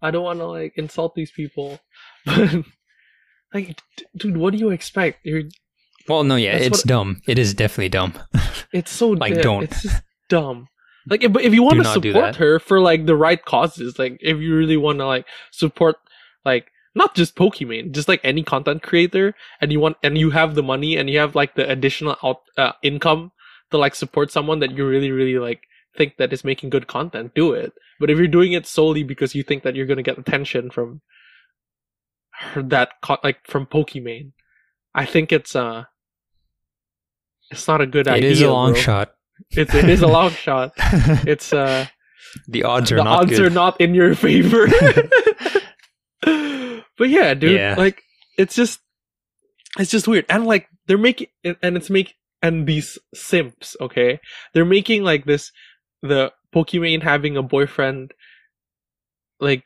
I don't want to like insult these people, [LAUGHS] but like, d- dude, what do you expect? You're well no yeah it's dumb it is definitely dumb [LAUGHS] It's so Like, di- don't. It's just dumb. [LAUGHS] Like, if, but if you want to support her for like the right causes, like if you really want to like support, like not just Pokimane, just like any content creator, and you want and you have the money and you have like the additional out, uh, income to like support someone that you really really like think that is making good content, do it. But if you're doing it solely because you think that you're gonna get attention from that like from Pokimane, I think it's uh, it's not a good it idea. It is a long bro shot it's it is a long shot. [LAUGHS] It's uh The odds are the not odds good. are not in your favor. [LAUGHS] [LAUGHS] but yeah, dude, Yeah. like it's just it's just weird. And like they're making and it's make and these simps, okay? They're making like this the Pokimane having a boyfriend like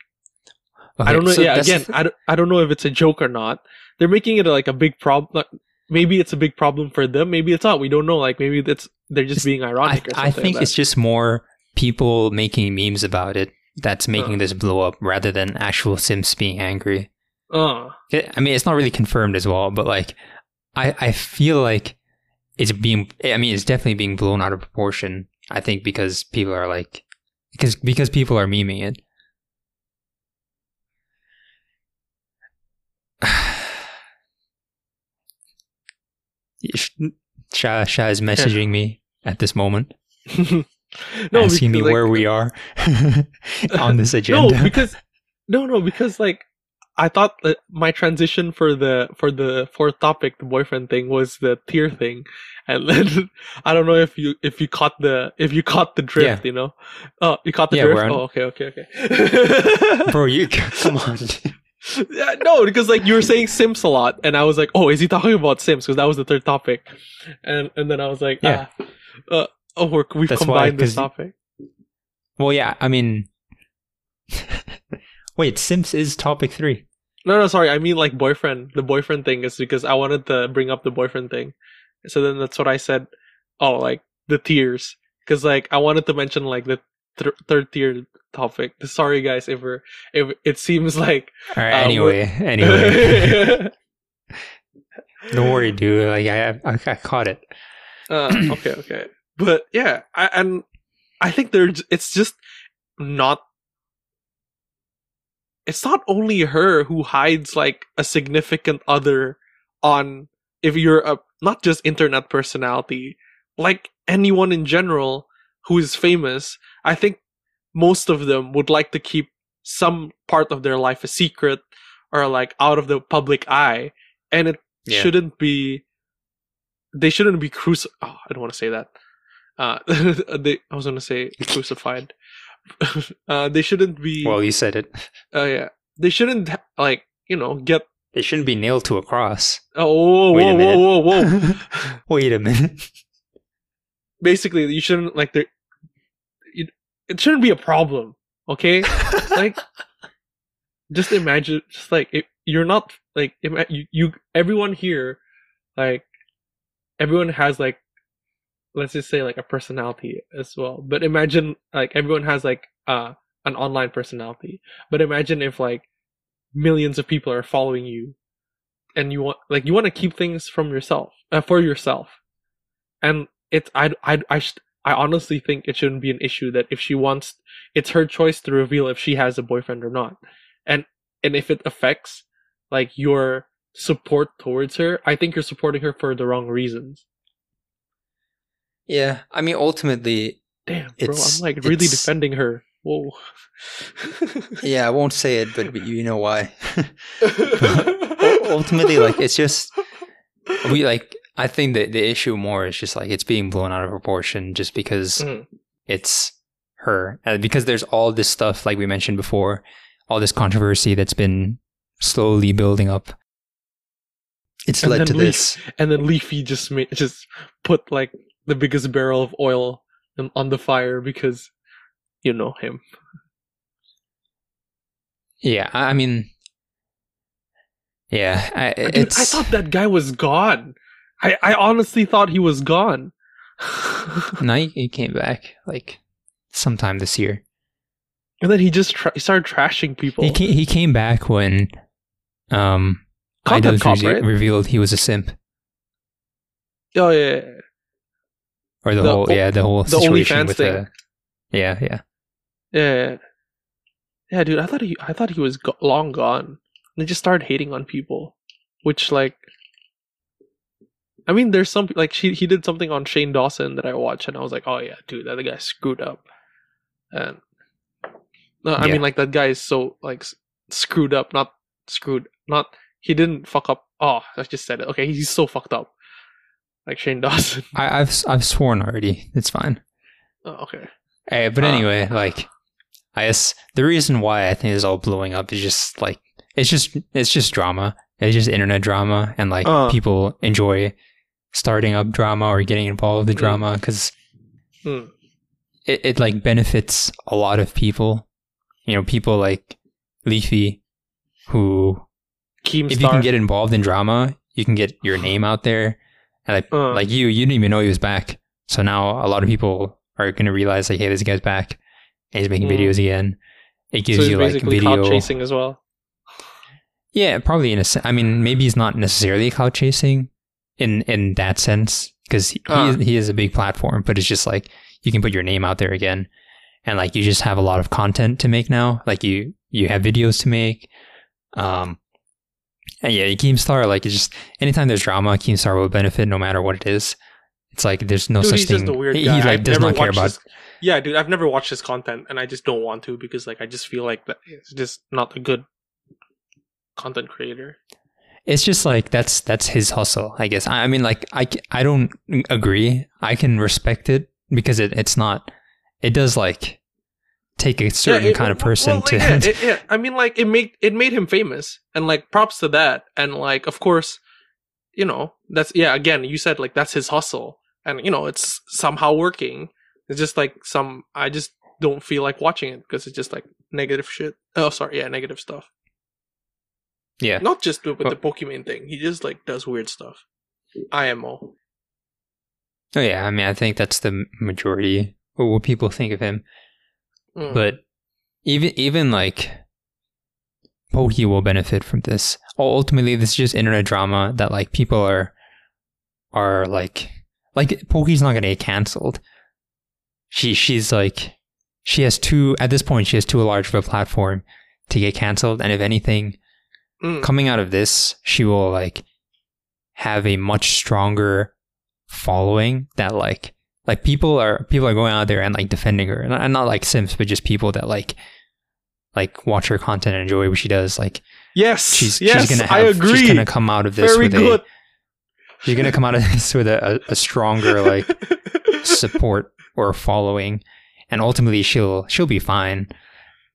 I don't know. so yeah, again, I don't, I don't know if it's a joke or not. They're making it like a big problem. Maybe it's a big problem for them. Maybe it's not. We don't know. Like maybe that's they're just It's- being I, ironic or I think like it's just more people making memes about it that's making Uh. this blow up rather than actual Sims being angry. Uh, I mean, it's not really confirmed as well, but like, I I feel like it's being. I mean, it's definitely being blown out of proportion. I think because people are like, because because people are memeing it. [SIGHS] Sha Sha is messaging me at this moment, [LAUGHS] no, asking me like, where we are [LAUGHS] on this [LAUGHS] agenda. No, because no, no, because like I thought that my transition for the for the fourth topic, the boyfriend thing, was the tier thing, and then [LAUGHS] I don't know if you if you caught the if you caught the drift, you know? Oh, you caught the Yeah, drift. on- Oh, okay, okay, okay. [LAUGHS] [LAUGHS] Bro, you come on. yeah, no, because like you were saying Sims a lot, and I was like, oh, is he talking about Sims? Because that was the third topic, and and then I was like, Yeah. ah, uh, oh, we're, we've That's why, combined this 'cause- topic. Well, yeah, I mean, wait, Sims is topic three. No, no, sorry. I mean like boyfriend. The boyfriend thing is because I wanted to bring up the boyfriend thing. So then that's what I said. Oh, like the tiers. Because like I wanted to mention like the th- third tier topic. Sorry guys, if we're if it seems like All right. Uh, anyway, [LAUGHS] anyway, [LAUGHS] don't worry, dude. Like I, I, I caught it. uh, [CLEARS THROAT] okay, okay. But yeah, I, and I think there's it's just not. It's not only her who hides like a significant other on if you're a not just internet personality, like anyone in general who is famous. I think most of them would like to keep some part of their life a secret or like out of the public eye, and it Yeah. shouldn't be they shouldn't be cruci oh i don't want to say that uh [LAUGHS] they i was going to say crucified [LAUGHS] uh they shouldn't be Well, you said it. uh yeah they shouldn't like you know get They shouldn't be nailed to a cross. oh whoa Wait a whoa minute. whoa whoa whoa [LAUGHS] Wait a minute. basically you shouldn't like there it shouldn't be a problem okay [LAUGHS] like just imagine just like if you're not like ima- you, you everyone here like everyone has like let's just say like a personality as well but imagine like everyone has like uh an online personality but imagine if like millions of people are following you. And you want like you want to keep things from yourself uh, for yourself. And it's i i i, sh- I honestly think it shouldn't be an issue that if she wants it's her choice to reveal if she has a boyfriend or not. And and if it affects like your support towards her i think you're supporting her for the wrong reasons. Yeah, I mean, ultimately, damn bro i'm like really defending her whoa yeah, I won't say it, but you know why. [LAUGHS] ultimately, like, it's just we like. I think that the issue more is just like it's being blown out of proportion, just because Mhm. it's her, and because there's all this stuff like we mentioned before, all this controversy that's been slowly building up. It's And led to we- this. and then leafy just made just put like the biggest barrel of oil on the fire because you know him Yeah, I mean, yeah, I, Dude, i thought that guy was gone i i honestly thought he was gone [LAUGHS] no, he, he came back like sometime this year. and then he just tra- started trashing people He came, he came back when um Content Cop, re- right? revealed he was a simp, oh yeah. or the, The whole o- yeah the whole the situation with thing. the yeah yeah Yeah, yeah, dude. I thought he, I thought he was go- long gone. And They just started hating on people, which like, I mean, there's some like she he did something on Shane Dawson that I watched, and I was like, oh yeah, dude, that guy screwed up. And no, I Yeah. mean, like that guy is so like screwed up, not screwed, not he didn't fuck up. Oh, I just said it. Okay, he's so fucked up, like Shane [LAUGHS] Dawson. I, I've I've sworn already. It's fine. Oh, okay. Eh, but Uh. anyway, like I guess the reason why I think it's all blowing up is just like it's just it's just drama. It's just internet drama, and like Uh. people enjoy starting up drama or getting involved in Mm. drama because Mm. it, it like benefits a lot of people. You know, people like Leafy, who Keemstar. if you can get involved in drama, you can get your [SIGHS] name out there. And like, Uh. like you, you didn't even know he was back. So now a lot of people are going to realize like, hey, this guy's back. And he's making Mm. videos again. It gives so you like video. clout chasing as well. Yeah, probably in a sense. I mean, maybe he's not necessarily clout chasing in in that sense because he, Ah. he, is, he is a big platform, but it's just like you can put your name out there again, and like you just have a lot of content to make now. Like you you have videos to make. Um, and yeah, Keemstar like it's just anytime there's drama, Keemstar will benefit no matter what it is. It's like there's no Dude, such thing. just a weird he like I've does not care about. his- Yeah, dude, I've never watched his content, and I just don't want to because, like, I just feel like that it's just not a good content creator. it's just like that's that's his hustle i guess i, I mean like I I don't agree i can respect it because it, it's not it does like take a certain Yeah, it- kind of person well, to yeah, [LAUGHS] it- yeah. I mean, like, it made it made him famous, and like, props to that. And like, of course, you know, that's yeah. Again, you said like that's his hustle, and you know, it's somehow working. It's just like some. I just don't feel like watching it because it's just like negative shit. Oh, sorry, yeah, negative stuff. yeah Not just with Well- the Pokimane thing. He just like does weird stuff. IMO. oh yeah i mean i think that's the majority of what people think of him Mm. but even even like Poki will benefit from this. Ultimately, this is just internet drama that like people are are like like Poki's not gonna get cancelled. She she's like she has too at this point she has too large of a platform to get cancelled, and if anything, Mm. coming out of this, she will like have a much stronger following that like like people are people are going out there and like defending her and not, and not like simps but just people that like like watch her content and enjoy what she does like yes, she's yes, she's gonna have, I agree. she's gonna come out of this Very with good. a she's gonna come out of [LAUGHS] this with a, a, a stronger like [LAUGHS] support or following and ultimately she'll she'll be fine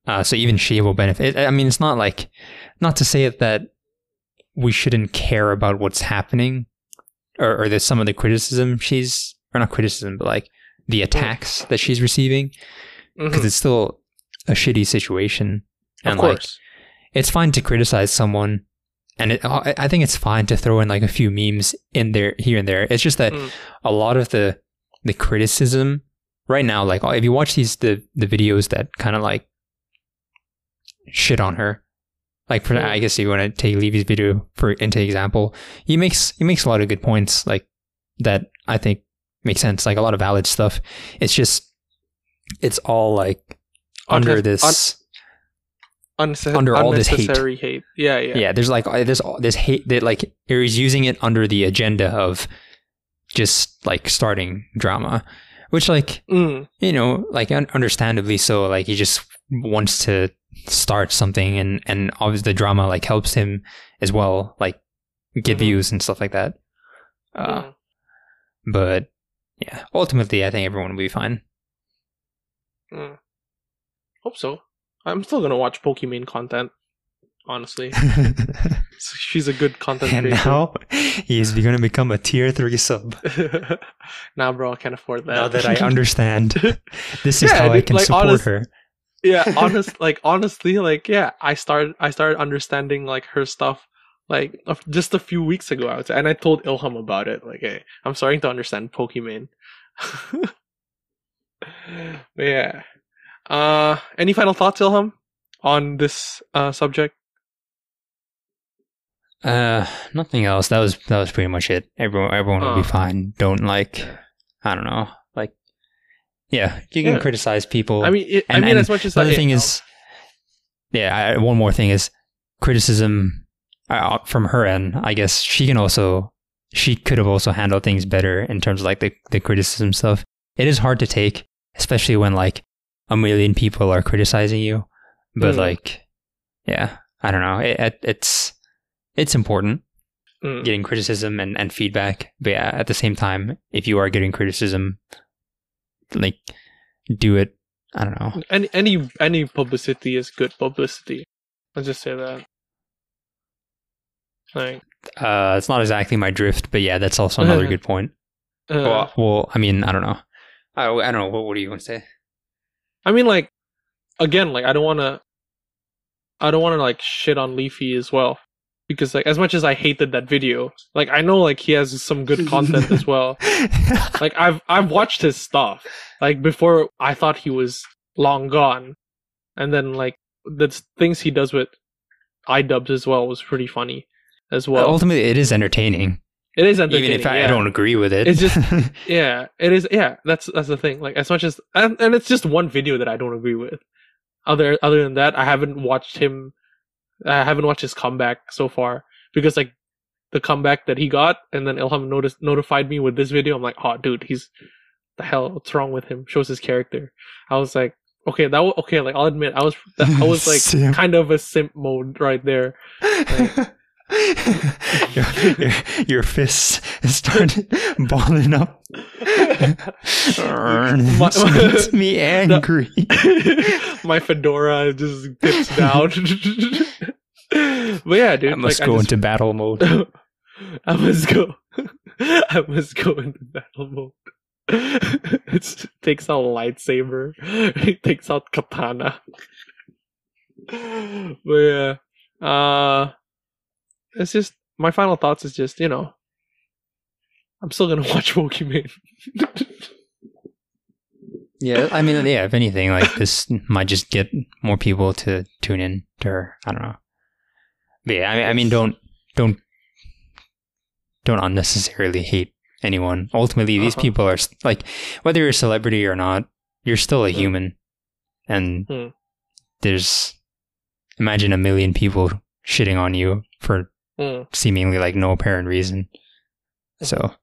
uh, so even she will benefit i mean it's not like not to say that we shouldn't care about what's happening or, or there's some of the criticism she's or not criticism but like the attacks that she's receiving because it's still a shitty situation of and like course. it's fine to criticize someone and it, I I think it's fine to throw in like a few memes in there here and there. It's just that Mm. a lot of the the criticism right now, like if you watch these the the videos that kind of like shit on her, like for. I guess you want to take Leafy's video for into example, he makes he makes a lot of good points like that. I think make sense, like a lot of valid stuff. It's just it's all like under Unnec- this. Unnecess- under all this hate. hate. Yeah, yeah. yeah. there's like uh, there's all this hate that like he's using it under the agenda of just like starting drama which like Mm. you know like un- understandably so like he just wants to start something and and obviously the drama like helps him as well like get Mhm. views and stuff like that uh Mm. but yeah ultimately i think everyone will be fine Mm. Hope so. I'm still gonna watch Pokimane content. Honestly, [LAUGHS] she's a good content and creator. now he's going to become a tier 3 sub [LAUGHS] nah, bro, I can't afford that. now that i [LAUGHS] understand this is Yeah, how i can like, support honest- her yeah, honest, like honestly, like yeah, I started, I started understanding like her stuff, like just a few weeks ago. I would say, and I told Ilham about it. Like, hey, I'm starting to understand Pokimane. Yeah. Uh, any final thoughts, Ilham, on this uh subject? Uh, nothing else. That was that was pretty much it. Everyone everyone will be fine. Don't like, I don't know, like, yeah, you can Yeah. criticize people. I mean, it, I and- mean, and as much as the other I, thing is, yeah, I, one more thing is criticism uh, from her end. I guess she can also she could have also handled things better in terms of like the the criticism stuff. It is hard to take, especially when like a million people are criticizing you. But Mm. like, yeah, I don't know. It, it, it's it's important Mm. getting criticism and, and feedback. But yeah, at the same time, if you are getting criticism, like do it. I don't know. Any any any publicity is good publicity. I'll just say that. Like, Uh, it's not exactly my drift, but yeah, that's also another [LAUGHS] good point. uh, well, well, I mean, I don't know. I, I don't know. What, what do you want to say? I mean, like, again, like I don't want to, I don't want to like shit on Leafy as well, because like as much as I hated that video, like I know like he has some good content as well. [LAUGHS] Like I've I've watched his stuff. Like before, I thought he was long gone, and then like the things he does with iDubbbz as well was pretty funny as well. Ultimately, it is entertaining, it is entertaining. even if I, yeah. I don't agree with it. It's just- [LAUGHS] Yeah, it is. Yeah, that's that's the thing. Like as much as and, and it's just one video that I don't agree with. Other other than that, I haven't watched him. I haven't watched his comeback so far because like the comeback that he got, and then Ilham noticed notified me with this video. I'm like, oh, dude, he's the hell. What's wrong with him? Shows his character. I was like, okay, that was, okay. Like I'll admit, I was I was like [LAUGHS] Simp. kind of a simp mode right there. [LAUGHS] your, your, your fists started balling up. [LAUGHS] My- makes me angry. my fedora just dips down. But yeah, dude. I must like, go I just- into battle mode. [LAUGHS] I must go. [LAUGHS] I must go into battle mode. [LAUGHS] It takes out lightsaber. It takes out katana. But yeah, uh, it's just my final thoughts is just you know, I'm still gonna watch Pokimane. Yeah, I mean, yeah. If anything, like this might just get more people to tune in to her. I don't know. Yeah, I mean, I mean, don't don't don't unnecessarily hate anyone. Ultimately, these Uh-huh. people are like, whether you're a celebrity or not, you're still a Mm. human, and Mm. there's imagine a million people shitting on you for Mm. seemingly like no apparent reason. So,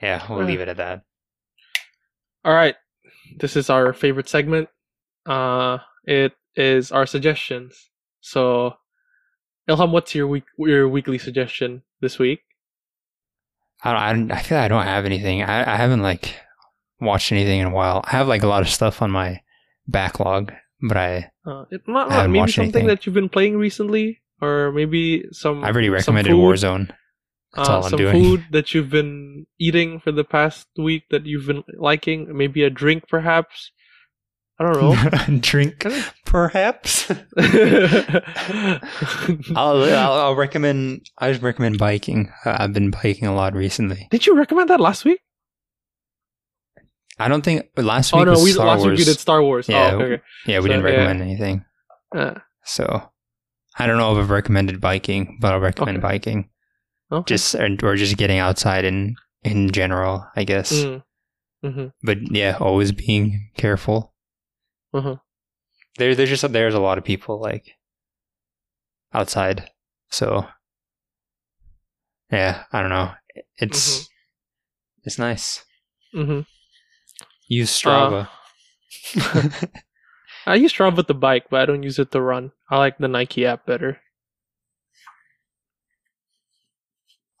yeah, we'll Yeah. leave it at that. All right, this is our favorite segment. Uh, it is our suggestions. So, Ilham, what's your week your weekly suggestion this week? I don't, I, don't- I feel like I don't have anything. I, I haven't like watched anything in a while. I have like a lot of stuff on my backlog, but I Uh, it, not, I haven't maybe watched something anything. that you've been playing recently, or maybe some. I've already recommended food, Warzone. That's uh, all I'm some doing. food that you've been eating for the past week that you've been liking. Maybe a drink, perhaps. I don't know. [LAUGHS] Drink, perhaps. [LAUGHS] [LAUGHS] I'll, I'll I'll recommend. I just recommend biking. I've been biking a lot recently. Did you recommend that last week? I don't think last week Oh no, was we Star last Wars. week we did Star Wars. Yeah, oh, okay. okay. yeah, we so, didn't yeah. recommend anything. Uh, So I don't know if I've recommended biking, but I'll recommend Okay. biking. okay. Just or, or just getting outside in in general, I guess. Mm. hmm But yeah, always being careful. Uh-huh. There, there's just there's a lot of people like outside, so yeah, I don't know. It's Mhm. it's nice. Mm-hmm. Use Strava. [LAUGHS] [LAUGHS] I use Strava with the bike, but I don't use it to run. I like the Nike app better.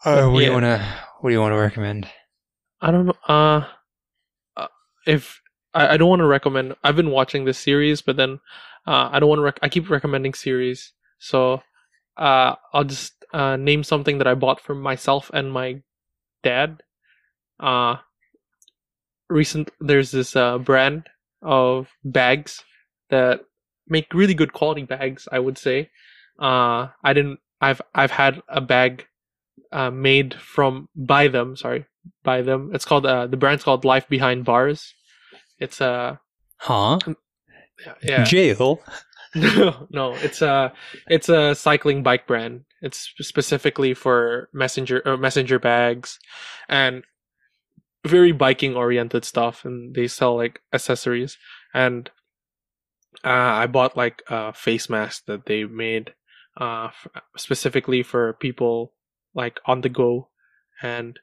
Uh, what do you wanna What do you want to recommend? I don't know. Uh, uh, if I, I don't want to recommend, I've been watching this series, but then uh, I don't want to. Rec- I keep recommending series, so uh, I'll just uh, name something that I bought for myself and my dad. Uh, recent there's this uh, brand of bags that make really good quality bags. I would say. Uh, I didn't. I've I've had a bag uh, made from by them. Sorry, by them. It's called uh, the brand's called Life Behind Bars. It's a Huh? yeah. Jail. [LAUGHS] no, no, it's a it's a cycling bike brand. It's specifically for messenger uh, messenger bags and very biking oriented stuff and they sell like accessories and uh, I bought like a face mask that they made uh f- specifically for people like on the go and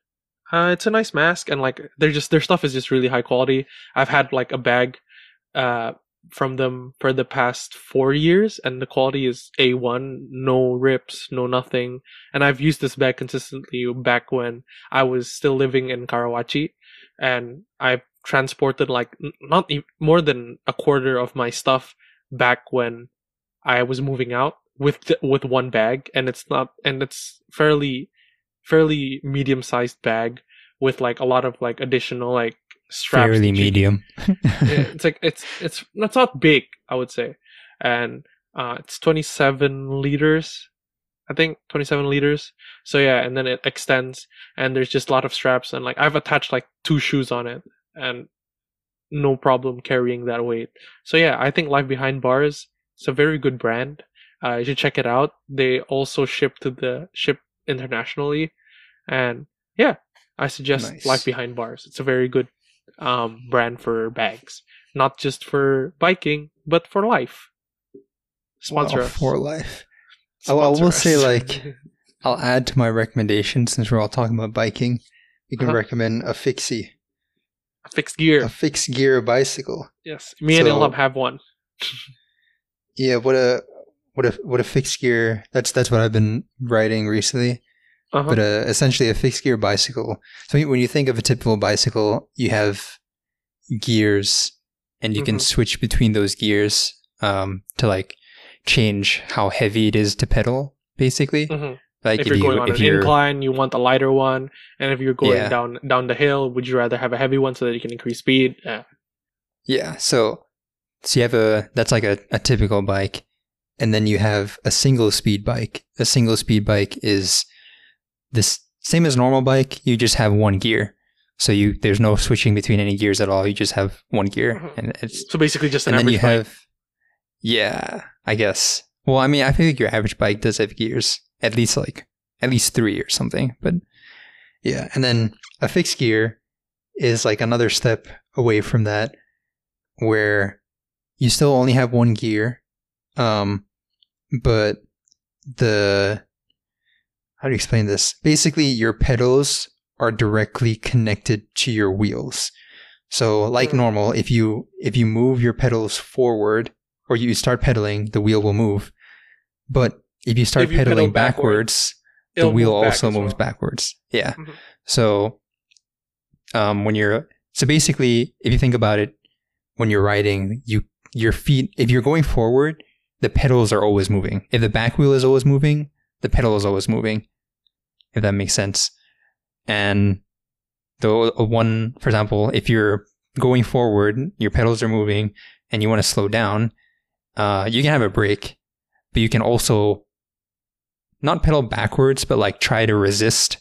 uh, it's a nice mask and like they're just their stuff is just really high quality. I've had like a bag uh from them for the past four years and the quality is a1 no rips no nothing and i've used this bag consistently back when i was still living in Karawaci and i've transported like not e- more than a quarter of my stuff back when I was moving out with with one bag, and it's not and it's fairly fairly medium sized bag with like a lot of like additional like straps. Fairly medium. [LAUGHS] it's like it's it's it's not big, I would say, and uh, it's 27 liters, I think 27 liters. So yeah, and then it extends, and there's just a lot of straps, and like I've attached like two shoes on it, and no problem carrying that weight. So yeah, I think Life Behind Bars it's a very good brand. Uh, you should check it out. They also ship to the ship internationally, and yeah, I suggest Nice. Life Behind Bars. It's a very good um, brand for bags, not just for biking, but for life. Sponsor us. for life. I- I will Sponsor say, [LAUGHS] like, I'll add to my recommendation since we're all talking about biking. You can Uh-huh. recommend a fixie, A fixed gear. a fixed gear bicycle. yes, me and so- Ilham have one. [LAUGHS] Yeah, what a what a what a fixed gear. That's that's what I've been riding recently. Uh-huh. But uh, essentially, a fixed gear bicycle. So when you think of a typical bicycle, you have gears, and you can Mhm. switch between those gears um, to like change how heavy it is to pedal. Basically, Mhm. like if, you're going on if an you're incline, you want the lighter one, and if you're going Yeah. down down the hill, would you rather have a heavy one so that you can increase speed? Yeah. Yeah. So, so you have a that's like a, a typical bike, and then you have a single speed bike. A single speed bike is this same as normal bike. You just have one gear, so you there's no switching between any gears at all. You just have one gear, Mhm. and it's So basically, just an and then average you bike. have yeah, I guess. Well, I mean, I feel like your average bike does have gears, at least like at least three or something. But yeah, and then a fixed gear is like another step away from that, where you still only have one gear, um, but the how do you explain this? Basically, your pedals are directly connected to your wheels. So, like Mm. normal, if you if you move your pedals forward or you start pedaling, the wheel will move. But if you start If you pedal pedaling backwards, backwards, the wheel move also moves well. backwards. Yeah. Mhm. So, um, when you're so basically, if you think about it, when you're riding, you your feet if you're going forward, the pedals are always moving. If the back wheel is always moving, the pedal is always moving. If that makes sense. And the uh, one, for example, if you're going forward, your pedals are moving, and you want to slow down, uh, you can have a brake, but you can also not pedal backwards, but like try to resist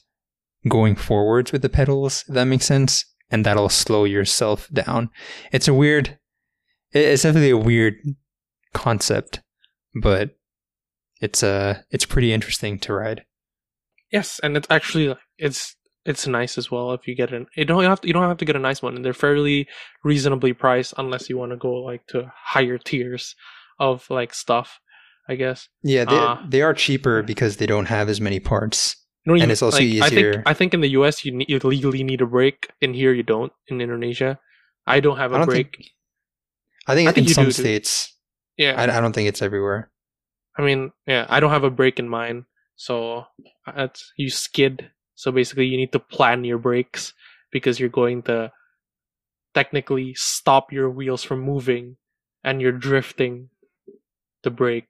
going forwards with the pedals, if that makes sense. And that'll slow yourself down. It's a weird, it's definitely a weird concept, but it's uh it's pretty interesting to ride. Yes, and it's actually it's it's nice as well if you get an you don't have to, you don't have to get a nice one and they're fairly reasonably priced unless you want to go like to higher tiers of like stuff, I guess. Yeah, they Ah. they are cheaper because they don't have as many parts. And even- it's also like, I easier- think I think in the US you, need, you legally need a brake. In here you don't. In Indonesia, I don't have I a don't brake. think I think I think in some do, states yeah, I, I don't think it's everywhere. I mean, yeah, I don't have a brake in mine, so that's you skid. So basically, you need to plan your brakes because you're going to technically stop your wheels from moving, and you're drifting the brake.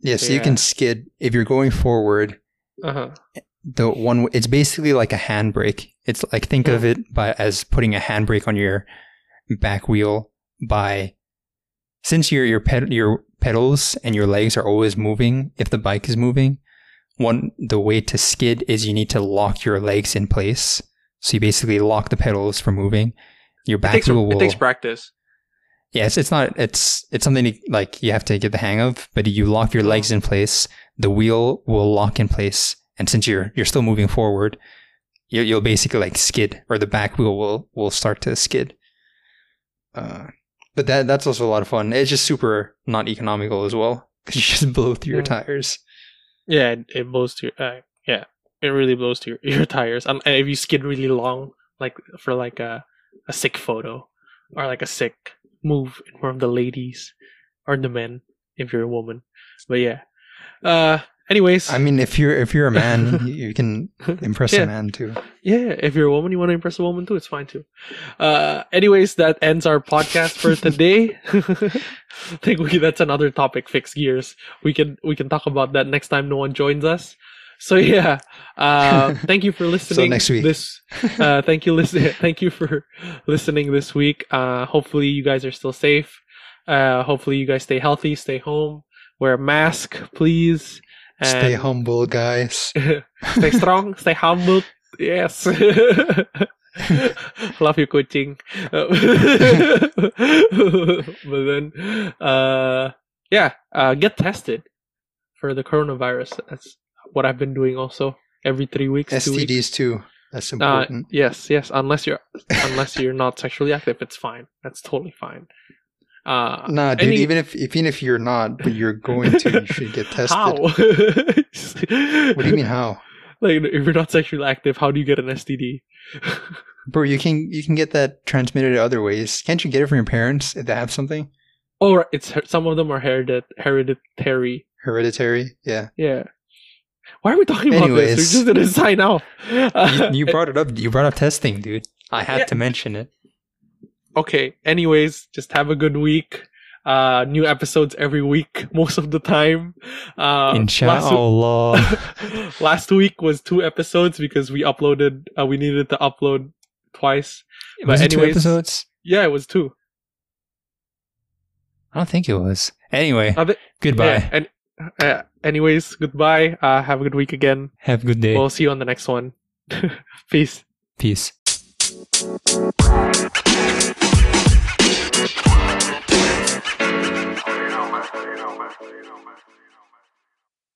Yeah, so you can skid if you're going forward. Uh huh. the one it's basically like a handbrake. It's like think of Hmm. it by as putting a handbrake on your back wheel by since your your ped, your pedals and your legs are always moving if the bike is moving. One the way to skid is you need to lock your legs in place. So you basically lock the pedals from moving. Your It back takes wheel will it takes practice. yeah, it's, not it's it's something to, like you have to get the hang of. But you lock your legs in place, the wheel will lock in place, and since you're you're still moving forward, you, you'll basically like skid, or the back wheel will will start to skid. Uh, but that that's also a lot of fun. It's just super not economical as well because you just [LAUGHS] blow through your tires. Yeah, it, it blows to your. Uh, yeah, it really blows to your, [LAUGHS] your tires. Um, if you skid really long, like for like a a sick photo or like a sick move in front of the ladies or the men, if you're a woman. But yeah, uh, Anyways, I mean, if you're if you're a man, [LAUGHS] you, can impress Yeah. a man too. yeah, if you're a woman, you want to impress a woman too, it's fine too. Uh, anyways, that ends our podcast for today. [LAUGHS] I think we, that's another topic. Fix gears. We can we can talk about that next time no one joins us. So yeah, uh, [LAUGHS] thank you for listening. so next week. This, uh, thank you listen. Thank you for listening this week. Uh, hopefully you guys are still safe. Uh, hopefully you guys stay healthy, stay home, wear a mask, please. Stay humble, guys. [LAUGHS] stay strong, stay humble. Yes. [LAUGHS] Love you, coaching. Uh, [LAUGHS] but then, uh, yeah, uh, get tested for the coronavirus. That's what I've been doing also every three weeks. two weeks. STDs too. That's Uh, important. yes, yes. Unless you're unless you're not sexually active, it's fine. That's totally fine. Uh, nah, dude. any- even if even if you're not, but you're going to, you should get [LAUGHS] tested. how? What do you mean how? Like, if you're not sexually active, how do you get an STD? Bro, you can you can get that transmitted other ways. Can't you get it from your parents if they have something Or it's some of them are heredit- hereditary. hereditary? Yeah. Yeah. Why are we talking about this? We're just gonna sign off. you, you [LAUGHS] brought it up. You brought up testing, dude. I had Yeah. to mention it. Okay. Anyways, just have a good week. Uh, new episodes every week, [LAUGHS] most of the time. Uh, last, Inshallah. [LAUGHS] last week was two episodes because we uploaded. Uh, we needed to upload twice. was it two anyways- episodes? Yeah, it was two. I don't think it was. Anyway, goodbye. yeah, and uh, anyways, goodbye. Uh, have a good week again. Have a good day. We'll see you on the next one. [LAUGHS] Peace. Peace. You know, man. You.